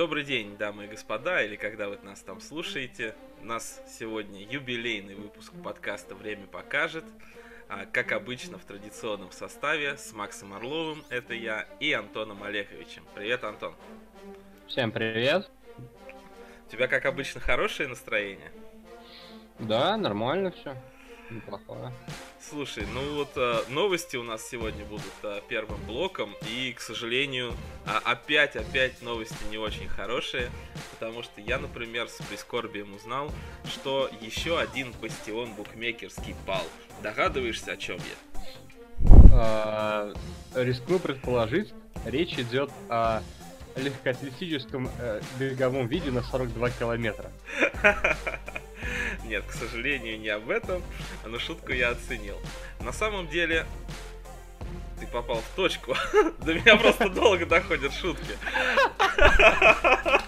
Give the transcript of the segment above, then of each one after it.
Добрый день, дамы и господа, или когда вы нас там слушаете. У нас сегодня юбилейный выпуск подкаста «Время покажет». А, как обычно, в традиционном составе с Максом Орловым, это я, и Антоном Олеговичем. Привет, Антон. Всем привет. У тебя, как обычно, хорошее настроение? Да, нормально все. Неплохое. Слушай, ну вот э, новости у нас сегодня будут э, первым блоком, и, к сожалению, э, опять, опять новости не очень хорошие, потому что я, например, с прискорбием узнал, что еще один бастион букмекерский пал. Догадываешься, о чем я? А, рискну предположить, речь идет о легкоатлетическом э, беговом виде на 42 километра. Нет, к сожалению, не об этом, но шутку я оценил. На самом деле, ты попал в точку. До меня просто долго доходят шутки.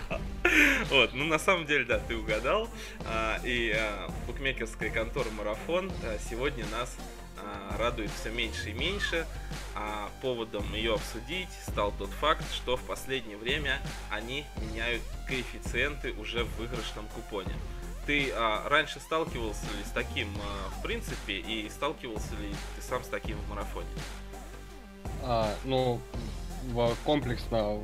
Вот, ну на самом деле, да, ты угадал. А, и а, букмекерская контора Марафон а, сегодня нас радует все меньше и меньше. А поводом ее обсудить стал тот факт, что в последнее время они меняют коэффициенты уже в выигрышном купоне. Ты а, раньше сталкивался ли с таким а, в принципе и сталкивался ли ты сам с таким в марафоне? А, ну, комплексно,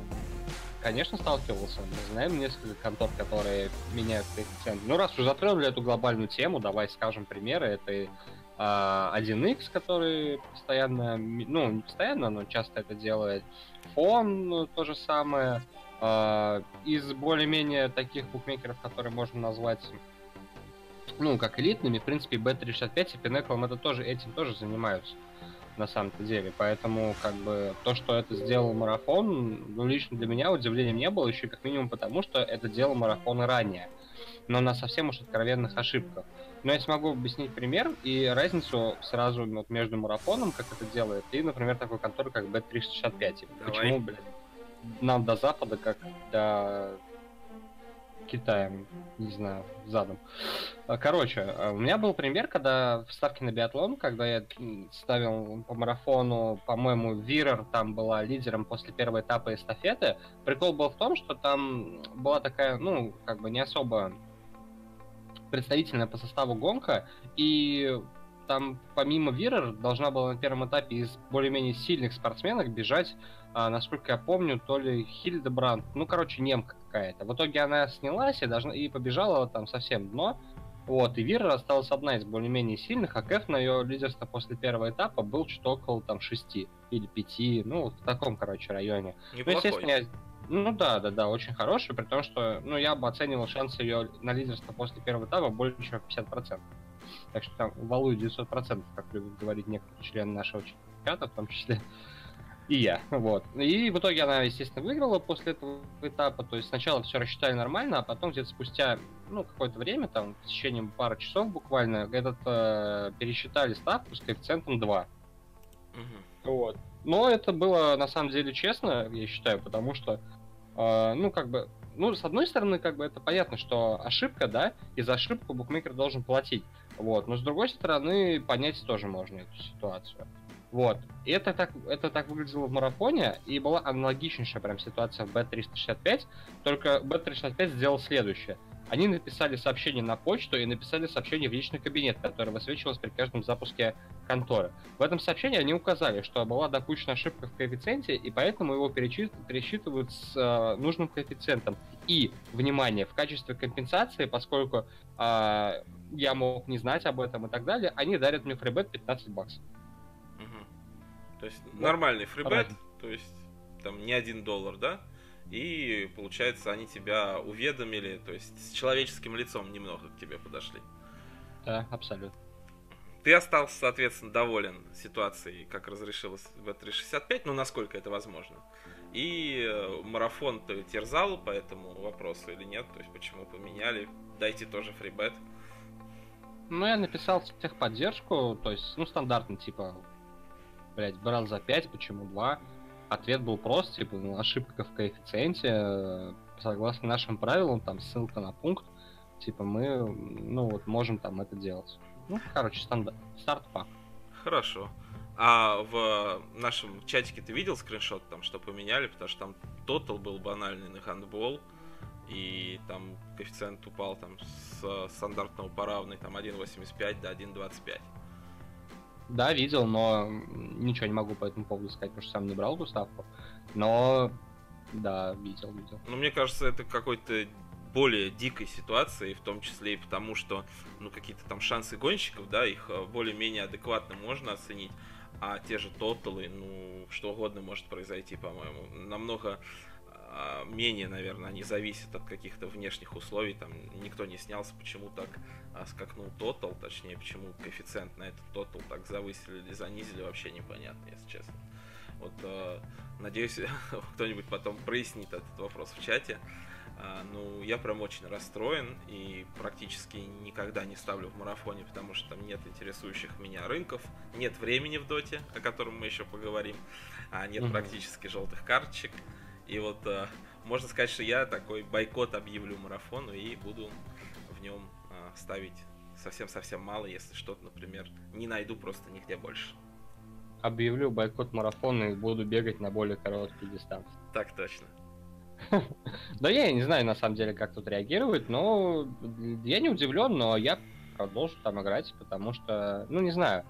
конечно, сталкивался. Мы знаем несколько контор, которые меняют коэффициент. Ну, раз уже затронули эту глобальную тему, давай скажем примеры. Это а, 1x, который постоянно, ну, не постоянно, но часто это делает. Фон, ну, то же самое. А, из более-менее таких букмекеров, которые можно назвать ну, как элитными, в принципе, B365 и Pinnacle это тоже, этим тоже занимаются на самом-то деле. Поэтому, как бы, то, что это сделал марафон, ну, лично для меня удивлением не было, еще как минимум потому, что это делал марафон ранее. Но на совсем уж откровенных ошибках. Но я смогу объяснить пример и разницу сразу вот, между марафоном, как это делает, и, например, такой конторы, как B365. Давай. Почему, блядь, нам до Запада, как до Китаем, не знаю, задом. А, короче, а, у меня был пример, когда в ставке на биатлон, когда я ставил по марафону, по-моему, Вирер там была лидером после первого этапа эстафеты. Прикол был в том, что там была такая, ну, как бы не особо представительная по составу гонка, и там помимо Вирер должна была на первом этапе из более-менее сильных спортсменок бежать, а, насколько я помню, то ли Хильдебранд, ну, короче, немка какая-то. В итоге она снялась и, должна, и побежала там совсем дно. Вот, и Вира осталась одна из более-менее сильных, а Кэф на ее лидерство после первого этапа был что-то около там шести или пяти, ну, в таком, короче, районе. Неплохой. Ну, естественно, я... Ну да, да, да, очень хороший, при том, что, ну, я бы оценивал шансы ее на лидерство после первого этапа больше, чем 50%. Так что там валует 900%, как любят говорить некоторые члены нашего чемпионата, в том числе и я, вот. И в итоге она, естественно, выиграла после этого этапа, то есть сначала все рассчитали нормально, а потом где-то спустя, ну, какое-то время, там, в течение пары часов буквально, этот, э, пересчитали ставку с коэффициентом 2. Угу. Вот. Но это было, на самом деле, честно, я считаю, потому что, э, ну, как бы, ну, с одной стороны, как бы это понятно, что ошибка, да, и за ошибку букмекер должен платить. Вот. Но с другой стороны, понять тоже можно эту ситуацию. Вот. И это так, это так выглядело в марафоне, и была аналогичнейшая прям ситуация в B365, только B365 сделал следующее. Они написали сообщение на почту и написали сообщение в личный кабинет, которое высвечивалось при каждом запуске конторы. В этом сообщении они указали, что была допущена ошибка в коэффициенте, и поэтому его пересчитывают с э, нужным коэффициентом. И, внимание, в качестве компенсации, поскольку э, я мог не знать об этом и так далее, они дарят мне фрибет 15 баксов. То есть вот. нормальный фрибет, то есть там не один доллар, да? И получается, они тебя уведомили, то есть с человеческим лицом немного к тебе подошли. Да, абсолютно. Ты остался, соответственно, доволен ситуацией, как разрешилось в 365, ну, насколько это возможно. И э, марафон ты терзал по этому вопросу или нет? То есть, почему поменяли? Дайте тоже фрибет. Ну, я написал техподдержку, то есть, ну, стандартный, типа, блядь, брал за 5, почему 2? Ответ был прост, типа, ну, ошибка в коэффициенте, согласно нашим правилам, там ссылка на пункт, типа мы, ну вот, можем там это делать. Ну, короче, стандарт, старт-пак. Хорошо. А в нашем чатике ты видел скриншот, там, что поменяли, потому что там тотал был банальный на гандбол, и там коэффициент упал там с стандартного по равной там 1.85 до 1.25. Да, видел, но ничего не могу по этому поводу сказать, потому что сам не брал эту ставку. Но да, видел, видел. Ну, мне кажется, это какой-то более дикой ситуации, в том числе и потому, что ну какие-то там шансы гонщиков, да, их э, более-менее адекватно можно оценить, а те же тоталы, ну что угодно может произойти, по-моему, намного менее, наверное, они зависят от каких-то внешних условий, там никто не снялся, почему так а, скакнул тотал, точнее, почему коэффициент на этот тотал так завысили или занизили, вообще непонятно, если честно. Вот, э, надеюсь, кто-нибудь потом прояснит этот вопрос в чате. А, ну, я прям очень расстроен и практически никогда не ставлю в марафоне, потому что там нет интересующих меня рынков, нет времени в доте, о котором мы еще поговорим, а нет угу. практически желтых карточек. И вот а, можно сказать, что я такой бойкот объявлю марафону и буду в нем а, ставить совсем-совсем мало, если что-то, например, не найду просто нигде больше. Объявлю бойкот марафона и буду бегать на более короткие дистанции. Так точно. Да я не знаю, на самом деле, как тут реагировать, но я не удивлен, но я продолжу там играть, потому что, ну, не знаю,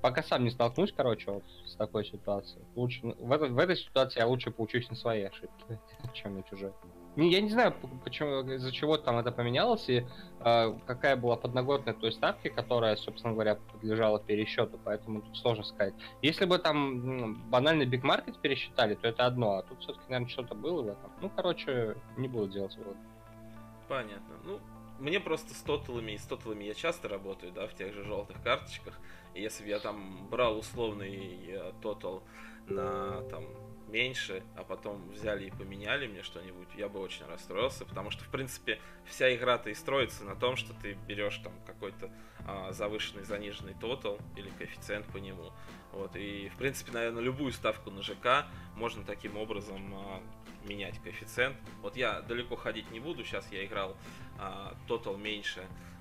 пока сам не столкнусь, короче, вот такой ситуацией. Лучше, в, этой, в этой ситуации я лучше поучусь на свои ошибки, чем на чужие. Я не знаю, почему, из-за чего там это поменялось, и э, какая была подноготная той ставки, которая, собственно говоря, подлежала пересчету, поэтому тут сложно сказать. Если бы там банальный бигмаркет пересчитали, то это одно, а тут все-таки, наверное, что-то было в этом. Ну, короче, не буду делать вывод. Понятно. Ну, мне просто с тоталами и с тоталами я часто работаю, да, в тех же желтых карточках. Если бы я там брал условный э, тотал на там меньше, а потом взяли и поменяли мне что-нибудь, я бы очень расстроился, потому что, в принципе, вся игра-то и строится на том, что ты берешь там какой-то а, завышенный, заниженный тотал или коэффициент по нему. Вот, и, в принципе, наверное, любую ставку на ЖК можно таким образом а, менять коэффициент. Вот я далеко ходить не буду, сейчас я играл а, тотал меньше, а,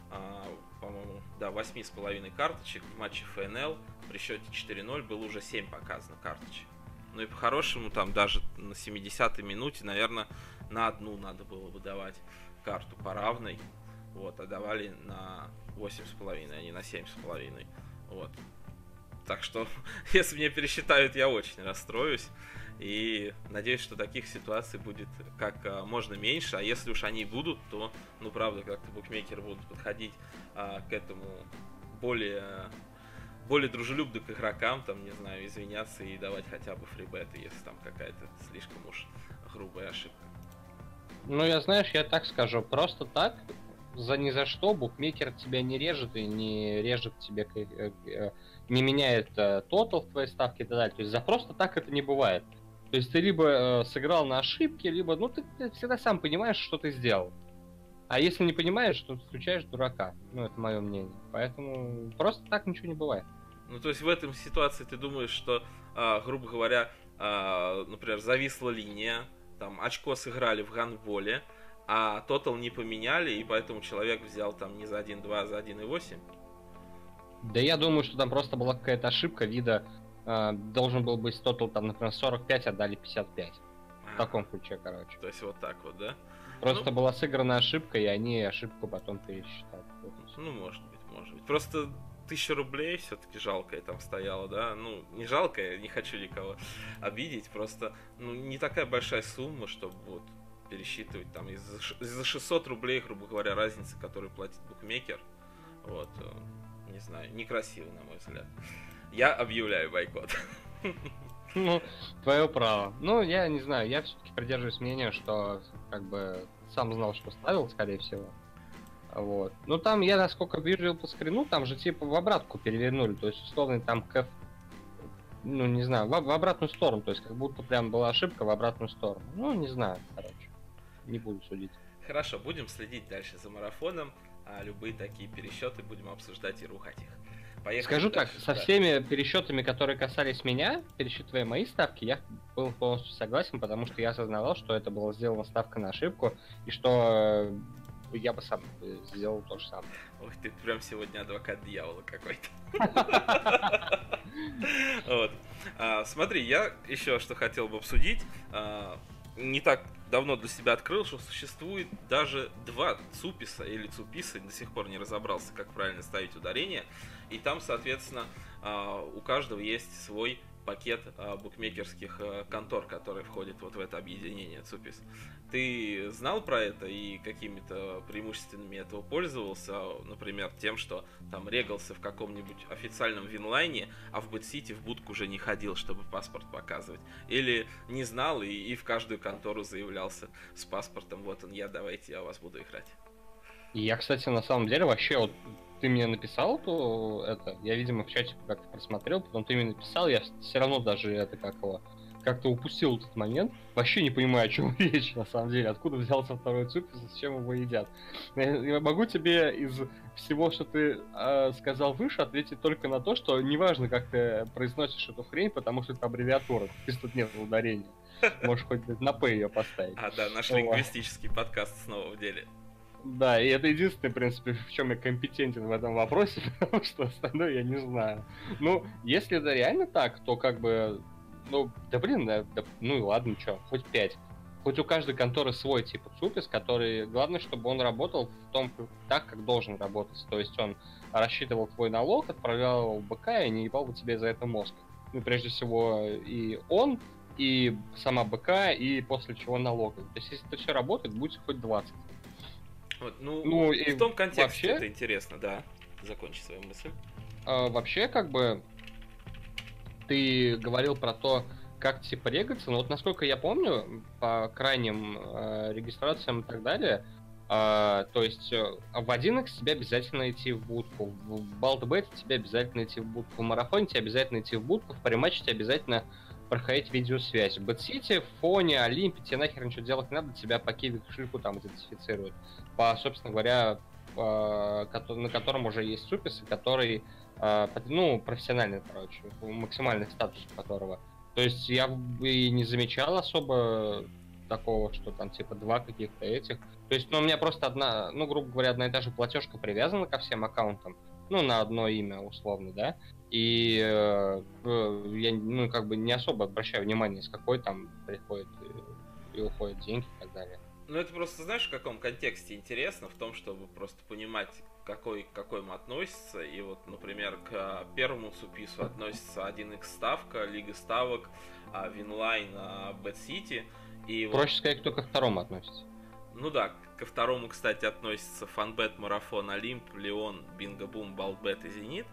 по-моему, да, 8,5 карточек в матче ФНЛ, при счете 4-0 было уже 7 показано карточек. Ну и по-хорошему, там даже на 70-й минуте, наверное, на одну надо было бы давать карту по равной. Вот, а давали на 8,5, а не на 7,5. Вот. Так что, если мне пересчитают, я очень расстроюсь. И надеюсь, что таких ситуаций будет как а, можно меньше. А если уж они будут, то, ну, правда, как-то букмекеры будут подходить а, к этому более более дружелюбны к игрокам, там, не знаю, извиняться и давать хотя бы фрибеты, если там какая-то слишком уж грубая ошибка. Ну, я, знаешь, я так скажу, просто так, за ни за что букмекер тебя не режет и не режет тебе, э, э, не меняет э, тотал в твоей ставке и так далее. То есть за просто так это не бывает. То есть ты либо сыграл на ошибке, либо, ну, ты, ты всегда сам понимаешь, что ты сделал. А если не понимаешь, то включаешь дурака. Ну, это мое мнение. Поэтому просто так ничего не бывает. Ну, то есть в этом ситуации ты думаешь, что, а, грубо говоря, а, например, зависла линия, там очко сыграли в гандболе, а тотал не поменяли, и поэтому человек взял там не за 1.2, а за 1.8? Да я думаю, что там просто была какая-то ошибка вида. Э, должен был быть тотал там, например, 45, а дали 55. А, в таком ключе, короче. То есть вот так вот, да? Просто ну, была сыграна ошибка, и они ошибку потом пересчитали. Ну, может быть, может быть. Просто тысяча рублей все-таки жалкая там стояла, да, ну, не жалкая, не хочу никого обидеть, просто, ну, не такая большая сумма, чтобы вот пересчитывать там из 600 рублей, грубо говоря, разницы, которую платит букмекер, вот, э, не знаю, некрасиво, на мой взгляд. Я объявляю бойкот. Ну, твое право. Ну, я не знаю, я все-таки придерживаюсь мнения, что как бы сам знал, что ставил, скорее всего. Вот. Ну там я, насколько вижу по скрину, там же типа в обратку перевернули. То есть, условно, там кэф, ну не знаю, в, в обратную сторону. То есть, как будто прям была ошибка в обратную сторону. Ну, не знаю, короче. Не буду судить. Хорошо, будем следить дальше за марафоном. А любые такие пересчеты будем обсуждать и рухать их. Поехали Скажу так, со да. всеми пересчетами, которые касались меня, пересчитывая мои ставки, я был полностью согласен, потому что я осознавал, что это была сделана ставка на ошибку, и что я бы сам сделал то же самое. Ох, ты прям сегодня адвокат дьявола какой-то. Вот. А, смотри, я еще что хотел бы обсудить. А, не так давно для себя открыл, что существует даже два цуписа или цуписа, до сих пор не разобрался, как правильно ставить ударение. И там, соответственно, а, у каждого есть свой пакет а, букмекерских а, контор, который входит вот в это объединение ЦУПИС. Ты знал про это и какими-то преимуществами этого пользовался, например, тем, что там регался в каком-нибудь официальном винлайне, а в Бэтсити в будку уже не ходил, чтобы паспорт показывать? Или не знал и, и в каждую контору заявлялся с паспортом, вот он я, давайте я у вас буду играть? Я, кстати, на самом деле вообще вот ты мне написал, то это, я, видимо, в чате как-то просмотрел, потом ты мне написал, я все равно даже это как его, как-то упустил этот момент. Вообще не понимаю, о чем речь, на самом деле. Откуда взялся второй цупис, с чем его едят. Я могу тебе из всего, что ты э, сказал выше, ответить только на то, что неважно, как ты произносишь эту хрень, потому что это аббревиатура. Здесь тут нет ударения. Можешь хоть на П ее поставить. А, да, наш лингвистический подкаст снова в деле. Да, и это единственное, в принципе, в чем я компетентен в этом вопросе, потому что остальное я не знаю. Ну, если это реально так, то как бы, ну, да блин, да, да, ну и ладно, что, хоть пять. Хоть у каждой конторы свой типа цупис, который, главное, чтобы он работал в том, так, как должен работать. То есть он рассчитывал твой налог, отправлял БК и не ебал бы тебе за это мозг. Ну, прежде всего, и он, и сама БК, и после чего налоговый. То есть, если это все работает, будет хоть 20. Вот, ну, ну и в том контексте вообще, это интересно, да. Закончи свою мысль. Э, вообще, как бы, ты говорил про то, как типа регаться, но вот насколько я помню, по крайним э, регистрациям и так далее, э, то есть э, в 1x тебе обязательно идти в будку, в Балтбет тебе обязательно идти в будку, в марафоне тебе обязательно идти в будку, в париматче тебе обязательно проходить видеосвязь. В Бетсити, в Фоне, Олимпе, тебе нахер ничего делать не надо, тебя по кошельку там идентифицируют. По, собственно говоря, на котором уже есть ЦУПИСы, который, а, ну, профессиональный, короче, максимальный статус которого. То есть я и не замечал особо такого, что там типа два каких-то этих. То есть, ну, у меня просто одна, ну, грубо говоря, одна и та же платежка привязана ко всем аккаунтам, ну, на одно имя условно, да. И э, я, ну, как бы не особо обращаю внимание, с какой там приходит и, и уходят деньги и так далее. Ну, это просто, знаешь, в каком контексте интересно, в том, чтобы просто понимать, какой к какому относится. И вот, например, к первому ЦУПИСу относится 1xСтавка, Лига ставок, Винлайн, Бетсити. И Проще вот... сказать, кто ко второму относится. Ну да, ко второму, кстати, относится Фонбет, Марафон, Олимп, Леон, Бинго Бум, Балтбет и Зенит.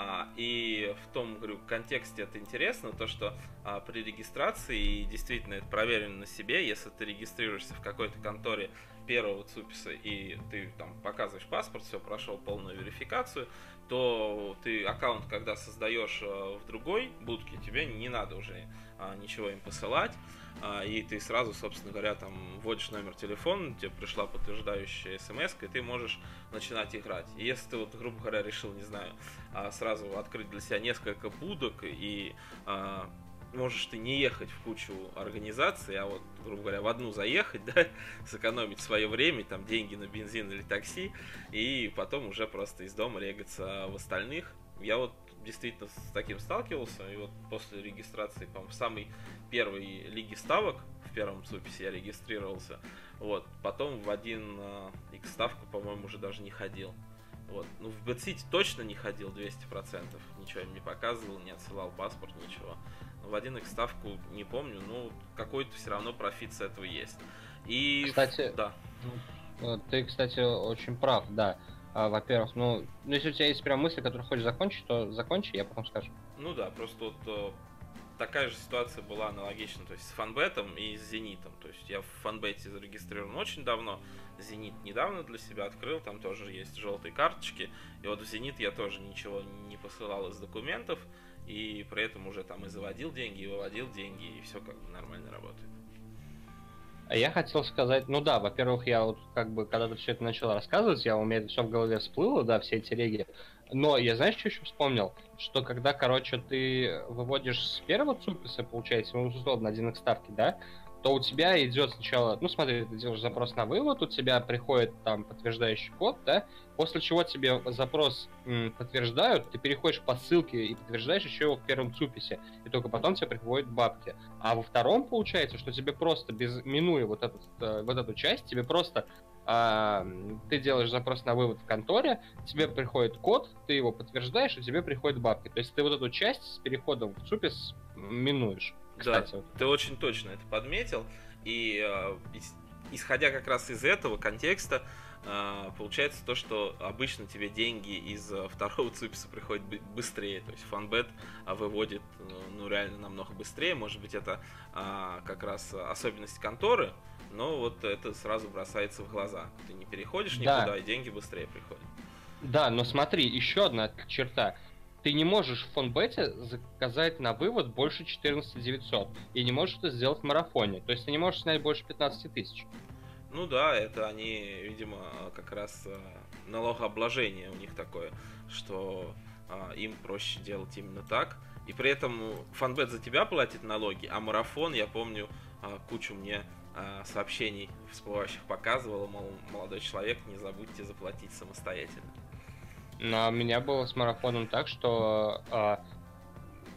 А, и в том, говорю, контексте это интересно, то, что а, при регистрации, и действительно это проверено на себе, если ты регистрируешься в какой-то конторе первого ЦУПИСа, и ты там показываешь паспорт, все, прошел полную верификацию, то ты аккаунт, когда создаешь а, в другой будке, тебе не надо уже а, ничего им посылать. А, и ты сразу, собственно говоря, там вводишь номер телефона, тебе пришла подтверждающая смс, и ты можешь начинать играть. И если ты, вот, грубо говоря, решил, не знаю, а, сразу открыть для себя несколько будок и а, можешь ты не ехать в кучу организаций, а вот, грубо говоря, в одну заехать, да, сэкономить свое время, там, деньги на бензин или такси, и потом уже просто из дома регаться в остальных. Я вот действительно с таким сталкивался, и вот после регистрации, по-моему, в самой первой лиге ставок, в первом суписе я регистрировался, вот, потом в один X ставку, по-моему, уже даже не ходил. Вот. Ну, в BetCity точно не ходил 200%, ничего им не показывал, не отсылал паспорт, ничего. Но в один X ставку не помню, ну, какой-то все равно профит с этого есть. И... Кстати, да. Ну, ты, кстати, очень прав, да. А, во-первых, ну, ну, если у тебя есть прям мысли, которые хочешь закончить, то закончи, я потом скажу. Ну да, просто вот э, такая же ситуация была аналогична, то есть с фанбетом и с зенитом. То есть я в фанбете зарегистрирован очень давно, зенит недавно для себя открыл, там тоже есть желтые карточки. И вот в зенит я тоже ничего не посылал из документов, и при этом уже там и заводил деньги, и выводил деньги, и все как бы нормально работает. А я хотел сказать, ну да, во-первых, я вот как бы, когда ты все это начал рассказывать, я у меня это все в голове всплыло, да, все эти реги. Но я знаешь, что еще вспомнил? Что когда, короче, ты выводишь с первого цуписа, получается, ну, условно, один ставки, да, то у тебя идет сначала, ну смотри, ты делаешь запрос на вывод, у тебя приходит там подтверждающий код, да, после чего тебе запрос м, подтверждают, ты переходишь по ссылке и подтверждаешь еще его в первом цуписе, и только потом тебе приходят бабки. А во втором получается, что тебе просто, без минуя вот, этот, э, вот эту часть, тебе просто ты делаешь запрос на вывод в конторе, тебе приходит код, ты его подтверждаешь, и тебе приходят бабки. То есть ты вот эту часть с переходом в ЦУПИС минуешь. Кстати, да, вот. ты очень точно это подметил. И э, исходя как раз из этого контекста, э, получается то, что обычно тебе деньги из второго цуписа приходят быстрее. То есть фанбет выводит ну реально намного быстрее. Может быть это как раз особенность конторы, но вот это сразу бросается в глаза. Ты не переходишь никуда, да. и деньги быстрее приходят. Да, но смотри, еще одна черта. Ты не можешь в фонбете заказать на вывод больше 14 900, и не можешь это сделать в марафоне. То есть ты не можешь снять больше 15 тысяч. Ну да, это они, видимо, как раз э, налогообложение у них такое, что а, им проще делать именно так. И при этом фанбет за тебя платит налоги, а марафон, я помню, а, кучу мне сообщений всплывающих показывало, мол, молодой человек, не забудьте заплатить самостоятельно. Но у меня было с марафоном так, что а,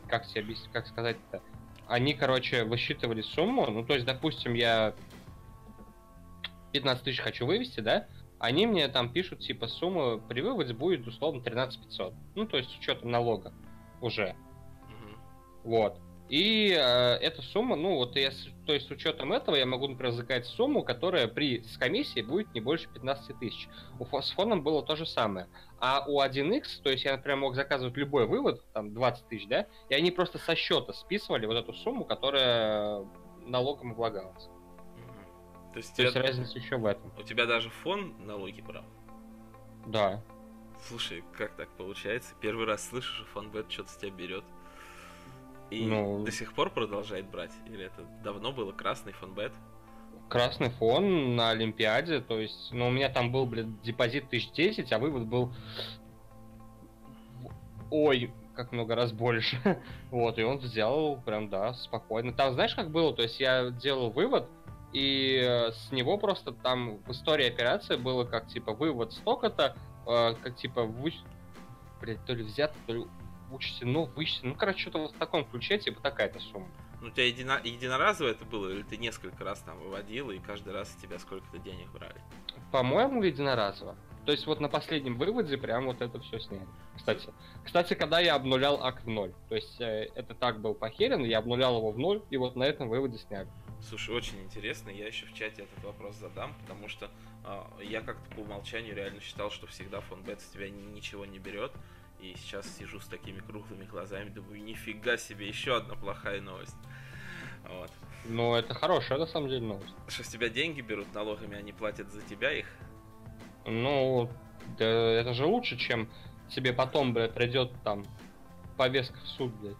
как тебе объяснить, как сказать-то? Они, короче, высчитывали сумму, ну, то есть, допустим, я 15 тысяч хочу вывести, да? Они мне там пишут, типа, сумма при выводе будет, условно, 13 500. Ну, то есть, с учетом налога уже. Угу. Вот. И э, эта сумма, ну вот я, то есть с учетом этого я могу, например, заказать сумму, которая при с комиссией будет не больше 15 тысяч. У, с фоном было то же самое. А у 1x, то есть я, например, мог заказывать любой вывод, там 20 тысяч, да, и они просто со счета списывали вот эту сумму, которая налогом облагалась. То есть, то есть разница еще в этом. У тебя даже фон налоги брал? Да. Слушай, как так получается? Первый раз слышу, что фонбет что-то с тебя берет. И ну, до сих пор продолжает брать? Или это давно было красный фонбет? Красный фон на Олимпиаде, то есть, ну, у меня там был, блядь, депозит 1010, а вывод был... Ой, как много раз больше. вот, и он взял прям, да, спокойно. Там, знаешь, как было? То есть я делал вывод, и э, с него просто там в истории операции было как, типа, вывод столько-то, э, как, типа, вы... Блядь, то ли взято, то ли учтено, вычтено. Ну, короче, что-то вот в таком ключе, типа такая-то сумма. Ну, у тебя едино... единоразово это было, или ты несколько раз там выводил, и каждый раз с тебя сколько-то денег брали? По-моему, единоразово. То есть вот на последнем выводе прям вот это все сняли. Кстати, кстати, когда я обнулял ак в ноль, то есть э, это так был похерен, я обнулял его в ноль, и вот на этом выводе сняли. Слушай, очень интересно, я еще в чате этот вопрос задам, потому что э, я как-то по умолчанию реально считал, что всегда фонбет с тебя ничего не берет, и сейчас сижу с такими круглыми глазами, думаю, нифига себе, еще одна плохая новость. Вот. Ну, это хорошая, на самом деле, новость. Что с тебя деньги берут налогами, они платят за тебя их? Ну, да, это же лучше, чем тебе потом, блядь, придет там повестка в суд, блядь.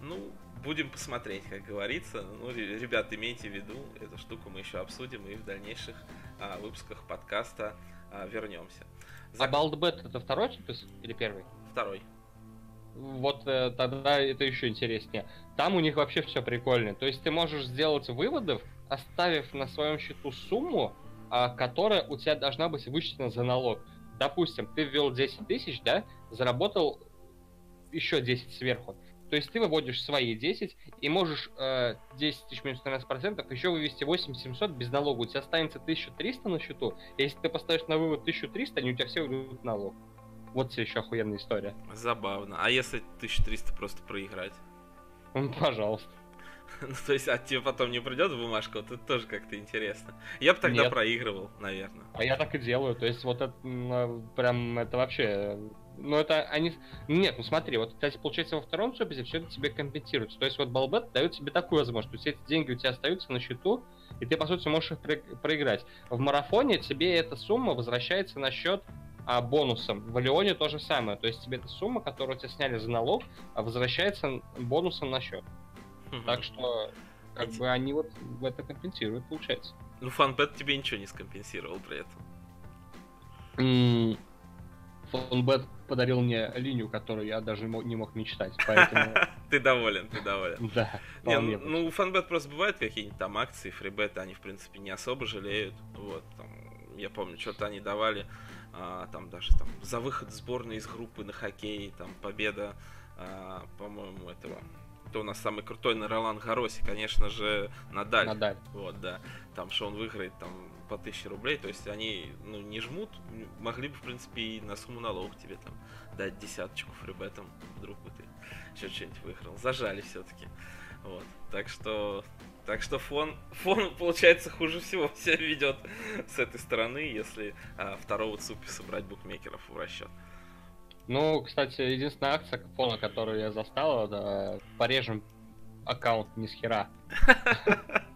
Ну, будем посмотреть, как говорится. Ну, ребят, имейте в виду, эту штуку мы еще обсудим и в дальнейших а, выпусках подкаста а, вернемся. За... А Балдбет это второй типус или первый? Второй. Вот э, тогда это еще интереснее. Там у них вообще все прикольно. То есть ты можешь сделать выводов, оставив на своем счету сумму, а, которая у тебя должна быть вычтена за налог. Допустим, ты ввел 10 тысяч, да, заработал еще 10 сверху. То есть ты выводишь свои 10 и можешь э, 10 тысяч минус 13% еще вывести 8700 без налога. У тебя останется 1300 на счету. Если ты поставишь на вывод 1300, они у тебя все выйдут налог. Вот тебе еще охуенная история. Забавно. А если 1300 просто проиграть? Ну, пожалуйста. Ну, то есть, а тебе потом не придет бумажка, вот это тоже как-то интересно. Я бы тогда Нет. проигрывал, наверное. А я так и делаю. То есть, вот это ну, прям это вообще. Ну, это они. Нет, ну смотри, вот, кстати, получается, во втором суписе все это тебе компенсируется. То есть, вот Балбет дает тебе такую возможность. То есть, эти деньги у тебя остаются на счету, и ты, по сути, можешь их проиграть. В марафоне тебе эта сумма возвращается на счет а бонусом. В Леоне то же самое. То есть тебе эта сумма, которую тебя сняли за налог, возвращается бонусом на счет. Так что как бы они вот в это компенсируют, получается. Ну, фанбет тебе ничего не скомпенсировал при этом. Фанбет подарил мне линию, которую я даже не мог мечтать, поэтому... Ты доволен, ты доволен. Да. Не, ну, ну, у фанбет просто бывают какие-нибудь там акции, фрибеты, они, в принципе, не особо жалеют. Вот, там, я помню, что-то они давали, а, там даже там за выход сборной из группы на хоккей, там победа, а, по-моему, этого кто у нас самый крутой на Ролан Гаросе, конечно же, Надаль. Надаль. Вот, да. Там, что он выиграет там по 1000 рублей, то есть они, ну, не жмут, могли бы, в принципе, и на сумму налог тебе там дать десяточку фрибетом, вдруг бы ты еще что-нибудь выиграл. Зажали все-таки. Вот. Так что так что фон, фон, получается, хуже всего себя ведет с этой стороны, если а, второго цупи собрать букмекеров в расчет. Ну, кстати, единственная акция фона, которую я застал, это порежем аккаунт не с хера.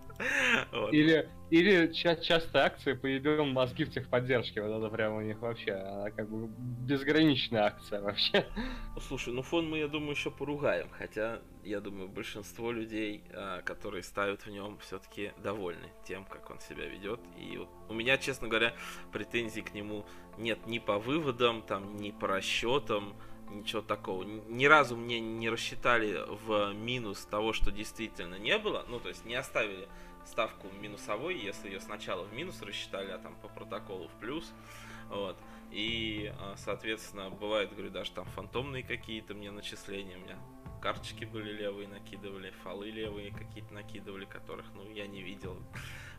Вот. Или, или ча- часто акции поебем мозги в техподдержке. Вот это прям у них вообще, она как бы безграничная акция вообще. Слушай, ну фон мы, я думаю, еще поругаем. Хотя, я думаю, большинство людей, а, которые ставят в нем, все-таки довольны тем, как он себя ведет. И вот у меня, честно говоря, претензий к нему нет ни по выводам, там, ни по расчетам ничего такого. Ни разу мне не рассчитали в минус того, что действительно не было. Ну, то есть не оставили ставку минусовой, если ее сначала в минус рассчитали, а там по протоколу в плюс. Вот. И, а, соответственно, бывает, говорю, даже там фантомные какие-то мне начисления. У меня карточки были левые накидывали, фолы левые какие-то накидывали, которых, ну, я не видел.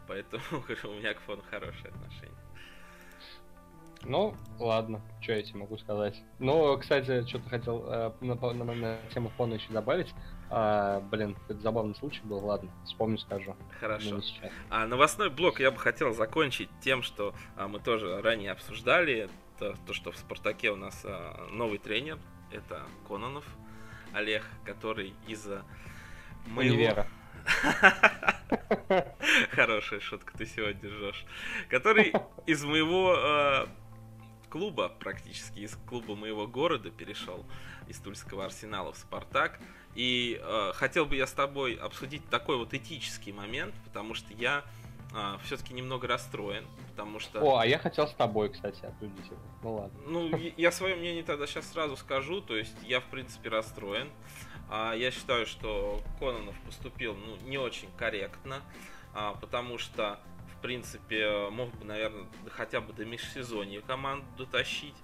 Поэтому, говорю, у меня к фону хорошее отношение. Ну, ладно, что я тебе могу сказать. Ну, кстати, что-то хотел э, на, на, на тему фона еще добавить. А, блин, это забавный случай был, ладно, вспомню, скажу. Хорошо. А новостной блок я бы хотел закончить тем, что а, мы тоже ранее обсуждали, то, то, что в Спартаке у нас а, новый тренер, это Кононов Олег, который из-за моего... Универа. Хорошая шутка ты сегодня жжешь. Который из моего э, клуба, практически из клуба моего города перешел из Тульского арсенала в Спартак. И э, хотел бы я с тобой обсудить такой вот этический момент, потому что я э, все-таки немного расстроен, потому что... О, а я хотел с тобой, кстати, обсудить это. Ну ладно. Ну, я свое мнение тогда сейчас сразу скажу, то есть я, в принципе, расстроен. А, я считаю, что Кононов поступил ну, не очень корректно, а, потому что в принципе, мог бы, наверное, хотя бы до межсезонья команду дотащить.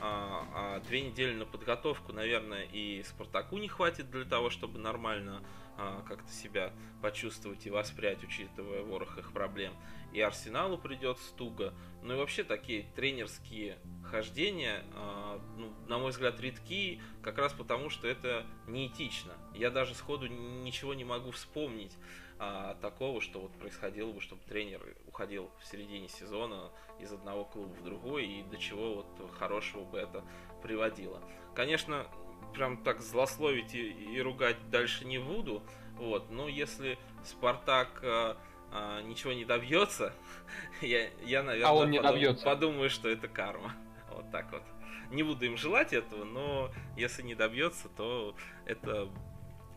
А, а две недели на подготовку, наверное, и Спартаку не хватит для того, чтобы нормально а, как-то себя почувствовать и воспрять, учитывая ворох их проблем. И Арсеналу придется туго. Ну и вообще такие тренерские хождения, а, ну, на мой взгляд, редки, как раз потому, что это неэтично. Я даже сходу ничего не могу вспомнить а, такого, что вот происходило бы, чтобы тренер уходил в середине сезона из одного клуба в другой, и до чего вот хорошего бы это приводило. Конечно, прям так злословить и, и ругать дальше не буду, вот, но если Спартак а, а, ничего не добьется, я, я наверное, а он не подум, добьется. подумаю, что это карма. Вот так вот. Не буду им желать этого, но если не добьется, то это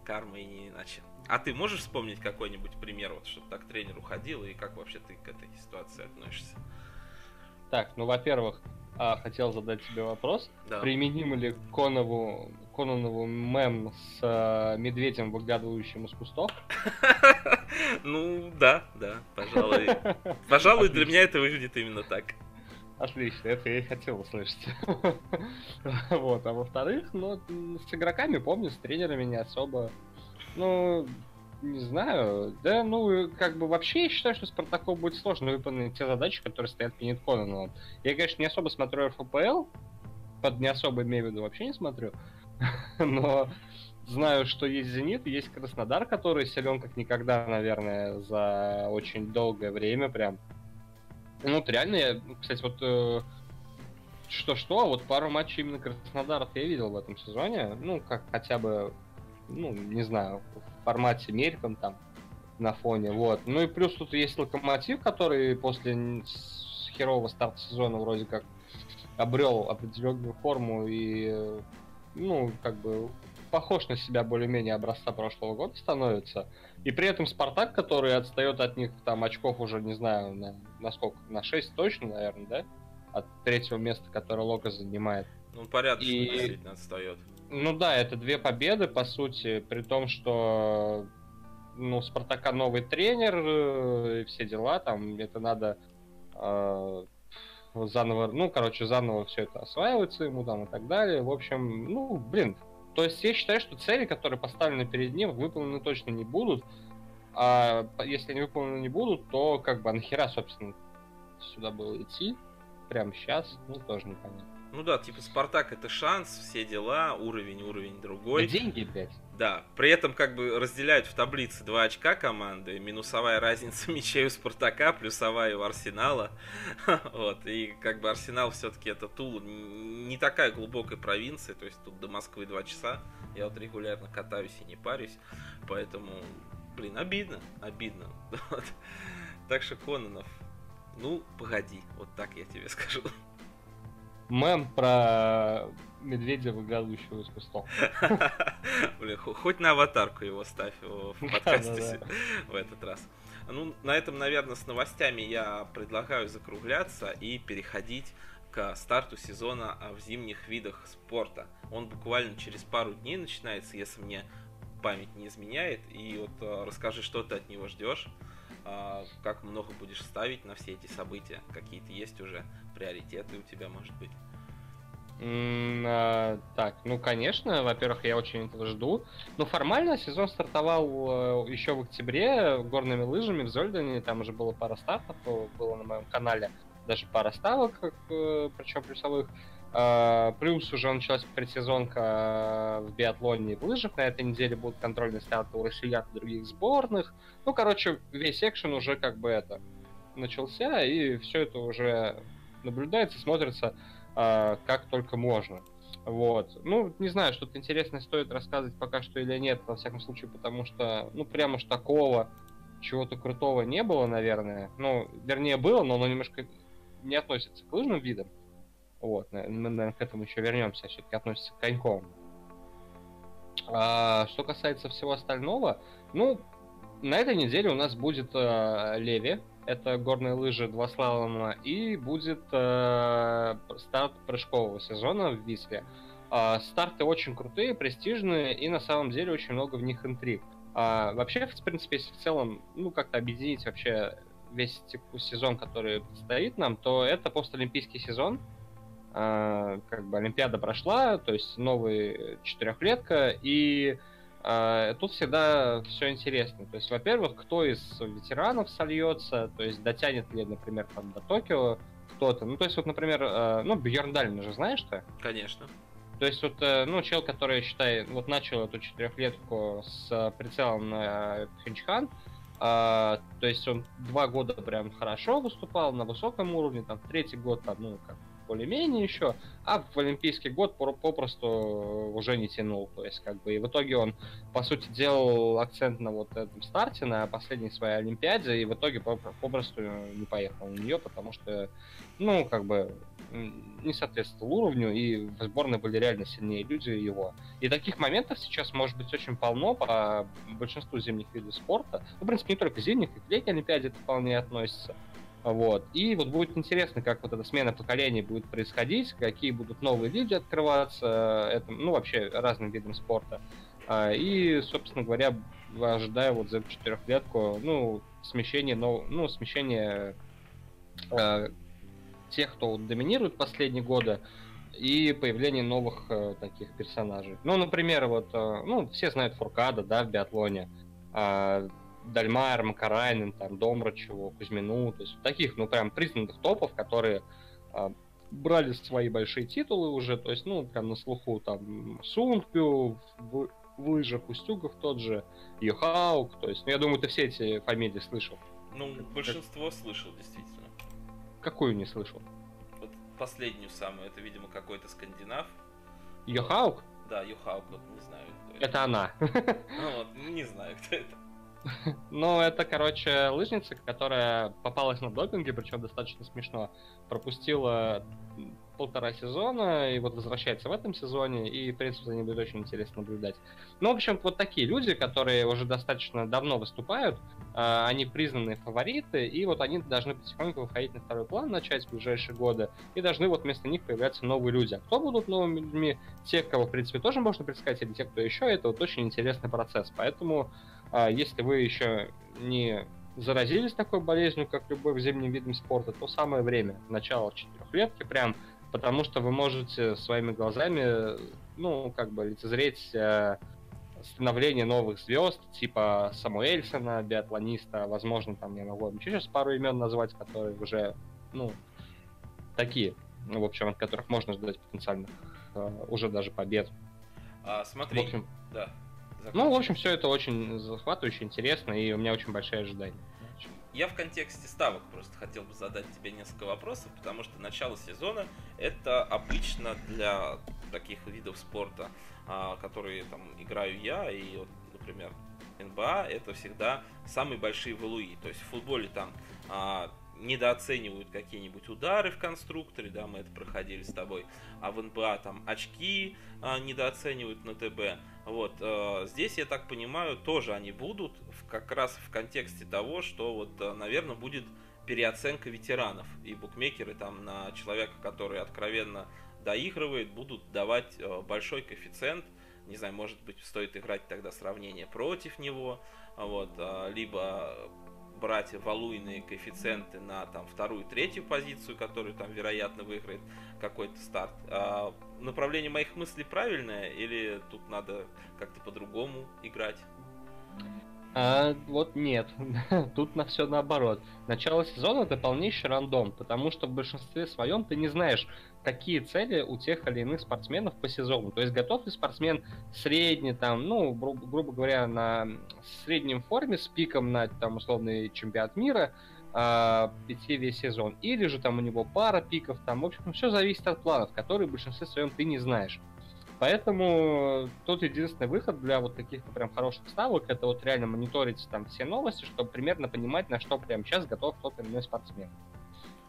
карма и не иначе. А ты можешь вспомнить какой-нибудь пример, вот, чтобы так тренер уходил, и как вообще ты к этой ситуации относишься? Так, ну, во-первых, а, хотел задать тебе вопрос. Да. Применим ли Конову, Кононову мем с а, медведем, выглядывающим из кустов? Ну, да, да, пожалуй. Пожалуй, для меня это выглядит именно так. Отлично, это я и хотел услышать. вот, а во-вторых, ну, с игроками, помню, с тренерами не особо ну, не знаю. Да, ну, как бы вообще я считаю, что Спартаку будет сложно выполнить те задачи, которые стоят перед Конаном. Я, конечно, не особо смотрю РФПЛ, под не особо имею в виду вообще не смотрю, но знаю, что есть Зенит, есть Краснодар, который силен как никогда, наверное, за очень долгое время прям. Ну, вот реально, я, кстати, вот э, что-что, а вот пару матчей именно Краснодаров я видел в этом сезоне, ну, как хотя бы ну, не знаю, в формате мельком там на фоне, вот. Ну и плюс тут есть Локомотив, который после херового старта сезона вроде как обрел определенную форму и, ну, как бы похож на себя более-менее образца прошлого года становится. И при этом Спартак, который отстает от них там очков уже, не знаю, на, на сколько, на 6 точно, наверное, да? От третьего места, которое Лока занимает. Ну, порядочно и... отстает. Ну да, это две победы, по сути, при том, что ну, у Спартака новый тренер э, и все дела, там это надо э, заново, ну, короче, заново все это осваивается ему там и так далее. В общем, ну, блин, то есть я считаю, что цели, которые поставлены перед ним, выполнены точно не будут. А если они выполнены не будут, то как бы а нахера, собственно, сюда было идти прямо сейчас, ну, тоже непонятно. Ну да, типа Спартак это шанс, все дела, уровень, уровень другой. Да деньги, блядь. Да, при этом как бы разделяют в таблице два очка команды, минусовая разница мячей у Спартака, плюсовая у Арсенала. вот, и как бы Арсенал все-таки это Тул не такая глубокая провинция, то есть тут до Москвы два часа, я вот регулярно катаюсь и не парюсь, поэтому, блин, обидно, обидно. так что Кононов, ну, погоди, вот так я тебе скажу мем про медведя, выгадывающего из кустов. Бля, хоть на аватарку его ставь в подкасте в этот раз. Ну, на этом, наверное, с новостями я предлагаю закругляться и переходить к старту сезона в зимних видах спорта. Он буквально через пару дней начинается, если мне память не изменяет. И вот э, расскажи, что ты от него ждешь, а, как много будешь ставить на все эти события, какие-то есть уже приоритеты у тебя, может быть? А, так, ну, конечно, во-первых, я очень этого жду. Но формально сезон стартовал э, еще в октябре горными лыжами в Зольдене. Там уже было пара стартов, было на моем канале даже пара ставок, э, причем плюсовых. А, плюс уже началась предсезонка в биатлоне и в лыжах. На этой неделе будут контрольные старты у россиян и других сборных. Ну, короче, весь экшен уже как бы это начался, и все это уже наблюдается, смотрится э, как только можно. Вот. Ну, не знаю, что-то интересное стоит рассказывать пока что или нет, во всяком случае, потому что, ну, прямо уж такого чего-то крутого не было, наверное. Ну, вернее, было, но оно немножко не относится к лыжным видам. Вот, мы, наверное, к этому еще вернемся, все-таки относится к коньковым. А, что касается всего остального, ну, на этой неделе у нас будет э, Леви, это горные лыжи, два слалома, и будет э, старт прыжкового сезона в Висле. Э, старты очень крутые, престижные, и на самом деле очень много в них интриг. А, вообще, в принципе, если в целом, ну, как-то объединить вообще весь сезон, который предстоит нам, то это постолимпийский сезон. А, как бы Олимпиада прошла, то есть новый четырехлетка, и а, тут всегда все интересно. То есть, во-первых, кто из ветеранов сольется, то есть дотянет ли, например, там, до Токио кто-то. Ну, то есть, вот, например, а, ну, Бьерн Дальна же знаешь что? Конечно. То есть, вот, э, ну, чел, который, считай, вот начал эту четырехлетку с прицелом на Пхенчхан, а, то есть он два года прям хорошо выступал на высоком уровне, там третий год там, ну, как более-менее еще, а в Олимпийский год попросту уже не тянул. То есть, как бы, и в итоге он, по сути, делал акцент на вот этом старте, на последней своей Олимпиаде, и в итоге попросту не поехал на нее, потому что, ну, как бы, не соответствовал уровню, и в сборной были реально сильнее люди его. И таких моментов сейчас может быть очень полно по большинству зимних видов спорта. Ну, в принципе, не только зимних, и к летней Олимпиаде это вполне относится. Вот. И вот будет интересно, как вот эта смена поколений будет происходить, какие будут новые люди открываться, это, ну, вообще разным видам спорта. А, и, собственно говоря, ожидаю вот за четырехлетку, ну, смещение, ну, ну смещение э, тех, кто вот доминирует последние годы, и появление новых э, таких персонажей. Ну, например, вот, э, ну, все знают Фуркада, да, в биатлоне. Э, Дальмайер, Макарайнен, там, Домрачеву, Кузьмину, то есть таких, ну, прям признанных топов, которые а, брали свои большие титулы уже, то есть, ну, прям на слуху, там, Сунгпю, в, в лыжах Устюгов тот же, Йохаук, то есть, ну, я думаю, ты все эти фамилии слышал. Ну, большинство как... слышал, действительно. Какую не слышал? Вот последнюю самую, это, видимо, какой-то скандинав. Йохаук? Да, Йохаук, вот, не знаю, кто это. Это она. Ну, вот, не знаю, кто это. Ну, это, короче, лыжница, которая попалась на допинге, причем достаточно смешно. Пропустила полтора сезона, и вот возвращается в этом сезоне, и, в принципе, за ним будет очень интересно наблюдать. Ну, в общем, вот такие люди, которые уже достаточно давно выступают, э, они признанные фавориты, и вот они должны потихоньку выходить на второй план, начать в ближайшие годы, и должны вот вместо них появляться новые люди. А кто будут новыми людьми? Те, кого, в принципе, тоже можно предсказать, или те, кто еще, это вот очень интересный процесс. Поэтому, э, если вы еще не заразились такой болезнью, как любой зимним видом спорта, то самое время, начало четырехлетки прям, потому что вы можете своими глазами, ну, как бы лицезреть э, становление новых звезд, типа Самуэльсона, биатлониста, возможно, там я могу еще сейчас пару имен назвать, которые уже, ну, такие, ну, в общем, от которых можно ждать потенциальных э, уже даже побед. А, смотри, в общем, да. Закончим. Ну, в общем, все это очень захватывающе, интересно, и у меня очень большие ожидания. Я в контексте ставок просто хотел бы задать тебе несколько вопросов, потому что начало сезона это обычно для таких видов спорта, а, которые там играю я и вот, например, НБА, это всегда самые большие валуи. То есть в футболе там а, недооценивают какие-нибудь удары в конструкторе, да, мы это проходили с тобой, а в НБА там очки а, недооценивают на ТБ. Вот, э, здесь, я так понимаю, тоже они будут как раз в контексте того, что вот, э, наверное, будет переоценка ветеранов. И букмекеры там на человека, который откровенно доигрывает, будут давать э, большой коэффициент. Не знаю, может быть, стоит играть тогда сравнение против него. Вот, либо брать валуйные коэффициенты на там вторую, третью позицию, которую там вероятно выиграет какой-то старт. А направление моих мыслей правильное или тут надо как-то по-другому играть? А, вот нет, тут на все наоборот. Начало сезона это полнейший рандом, потому что в большинстве своем ты не знаешь, какие цели у тех или иных спортсменов по сезону. То есть готов ли спортсмен средний, там, ну, гру- грубо говоря, на среднем форме с пиком на там условный чемпионат мира, а, идти весь сезон. Или же там у него пара пиков, там, в общем, все зависит от планов, которые в большинстве своем ты не знаешь. Поэтому тут единственный выход для вот таких прям хороших ставок, это вот реально мониторить там все новости, чтобы примерно понимать, на что прямо сейчас готов тот или иной спортсмен.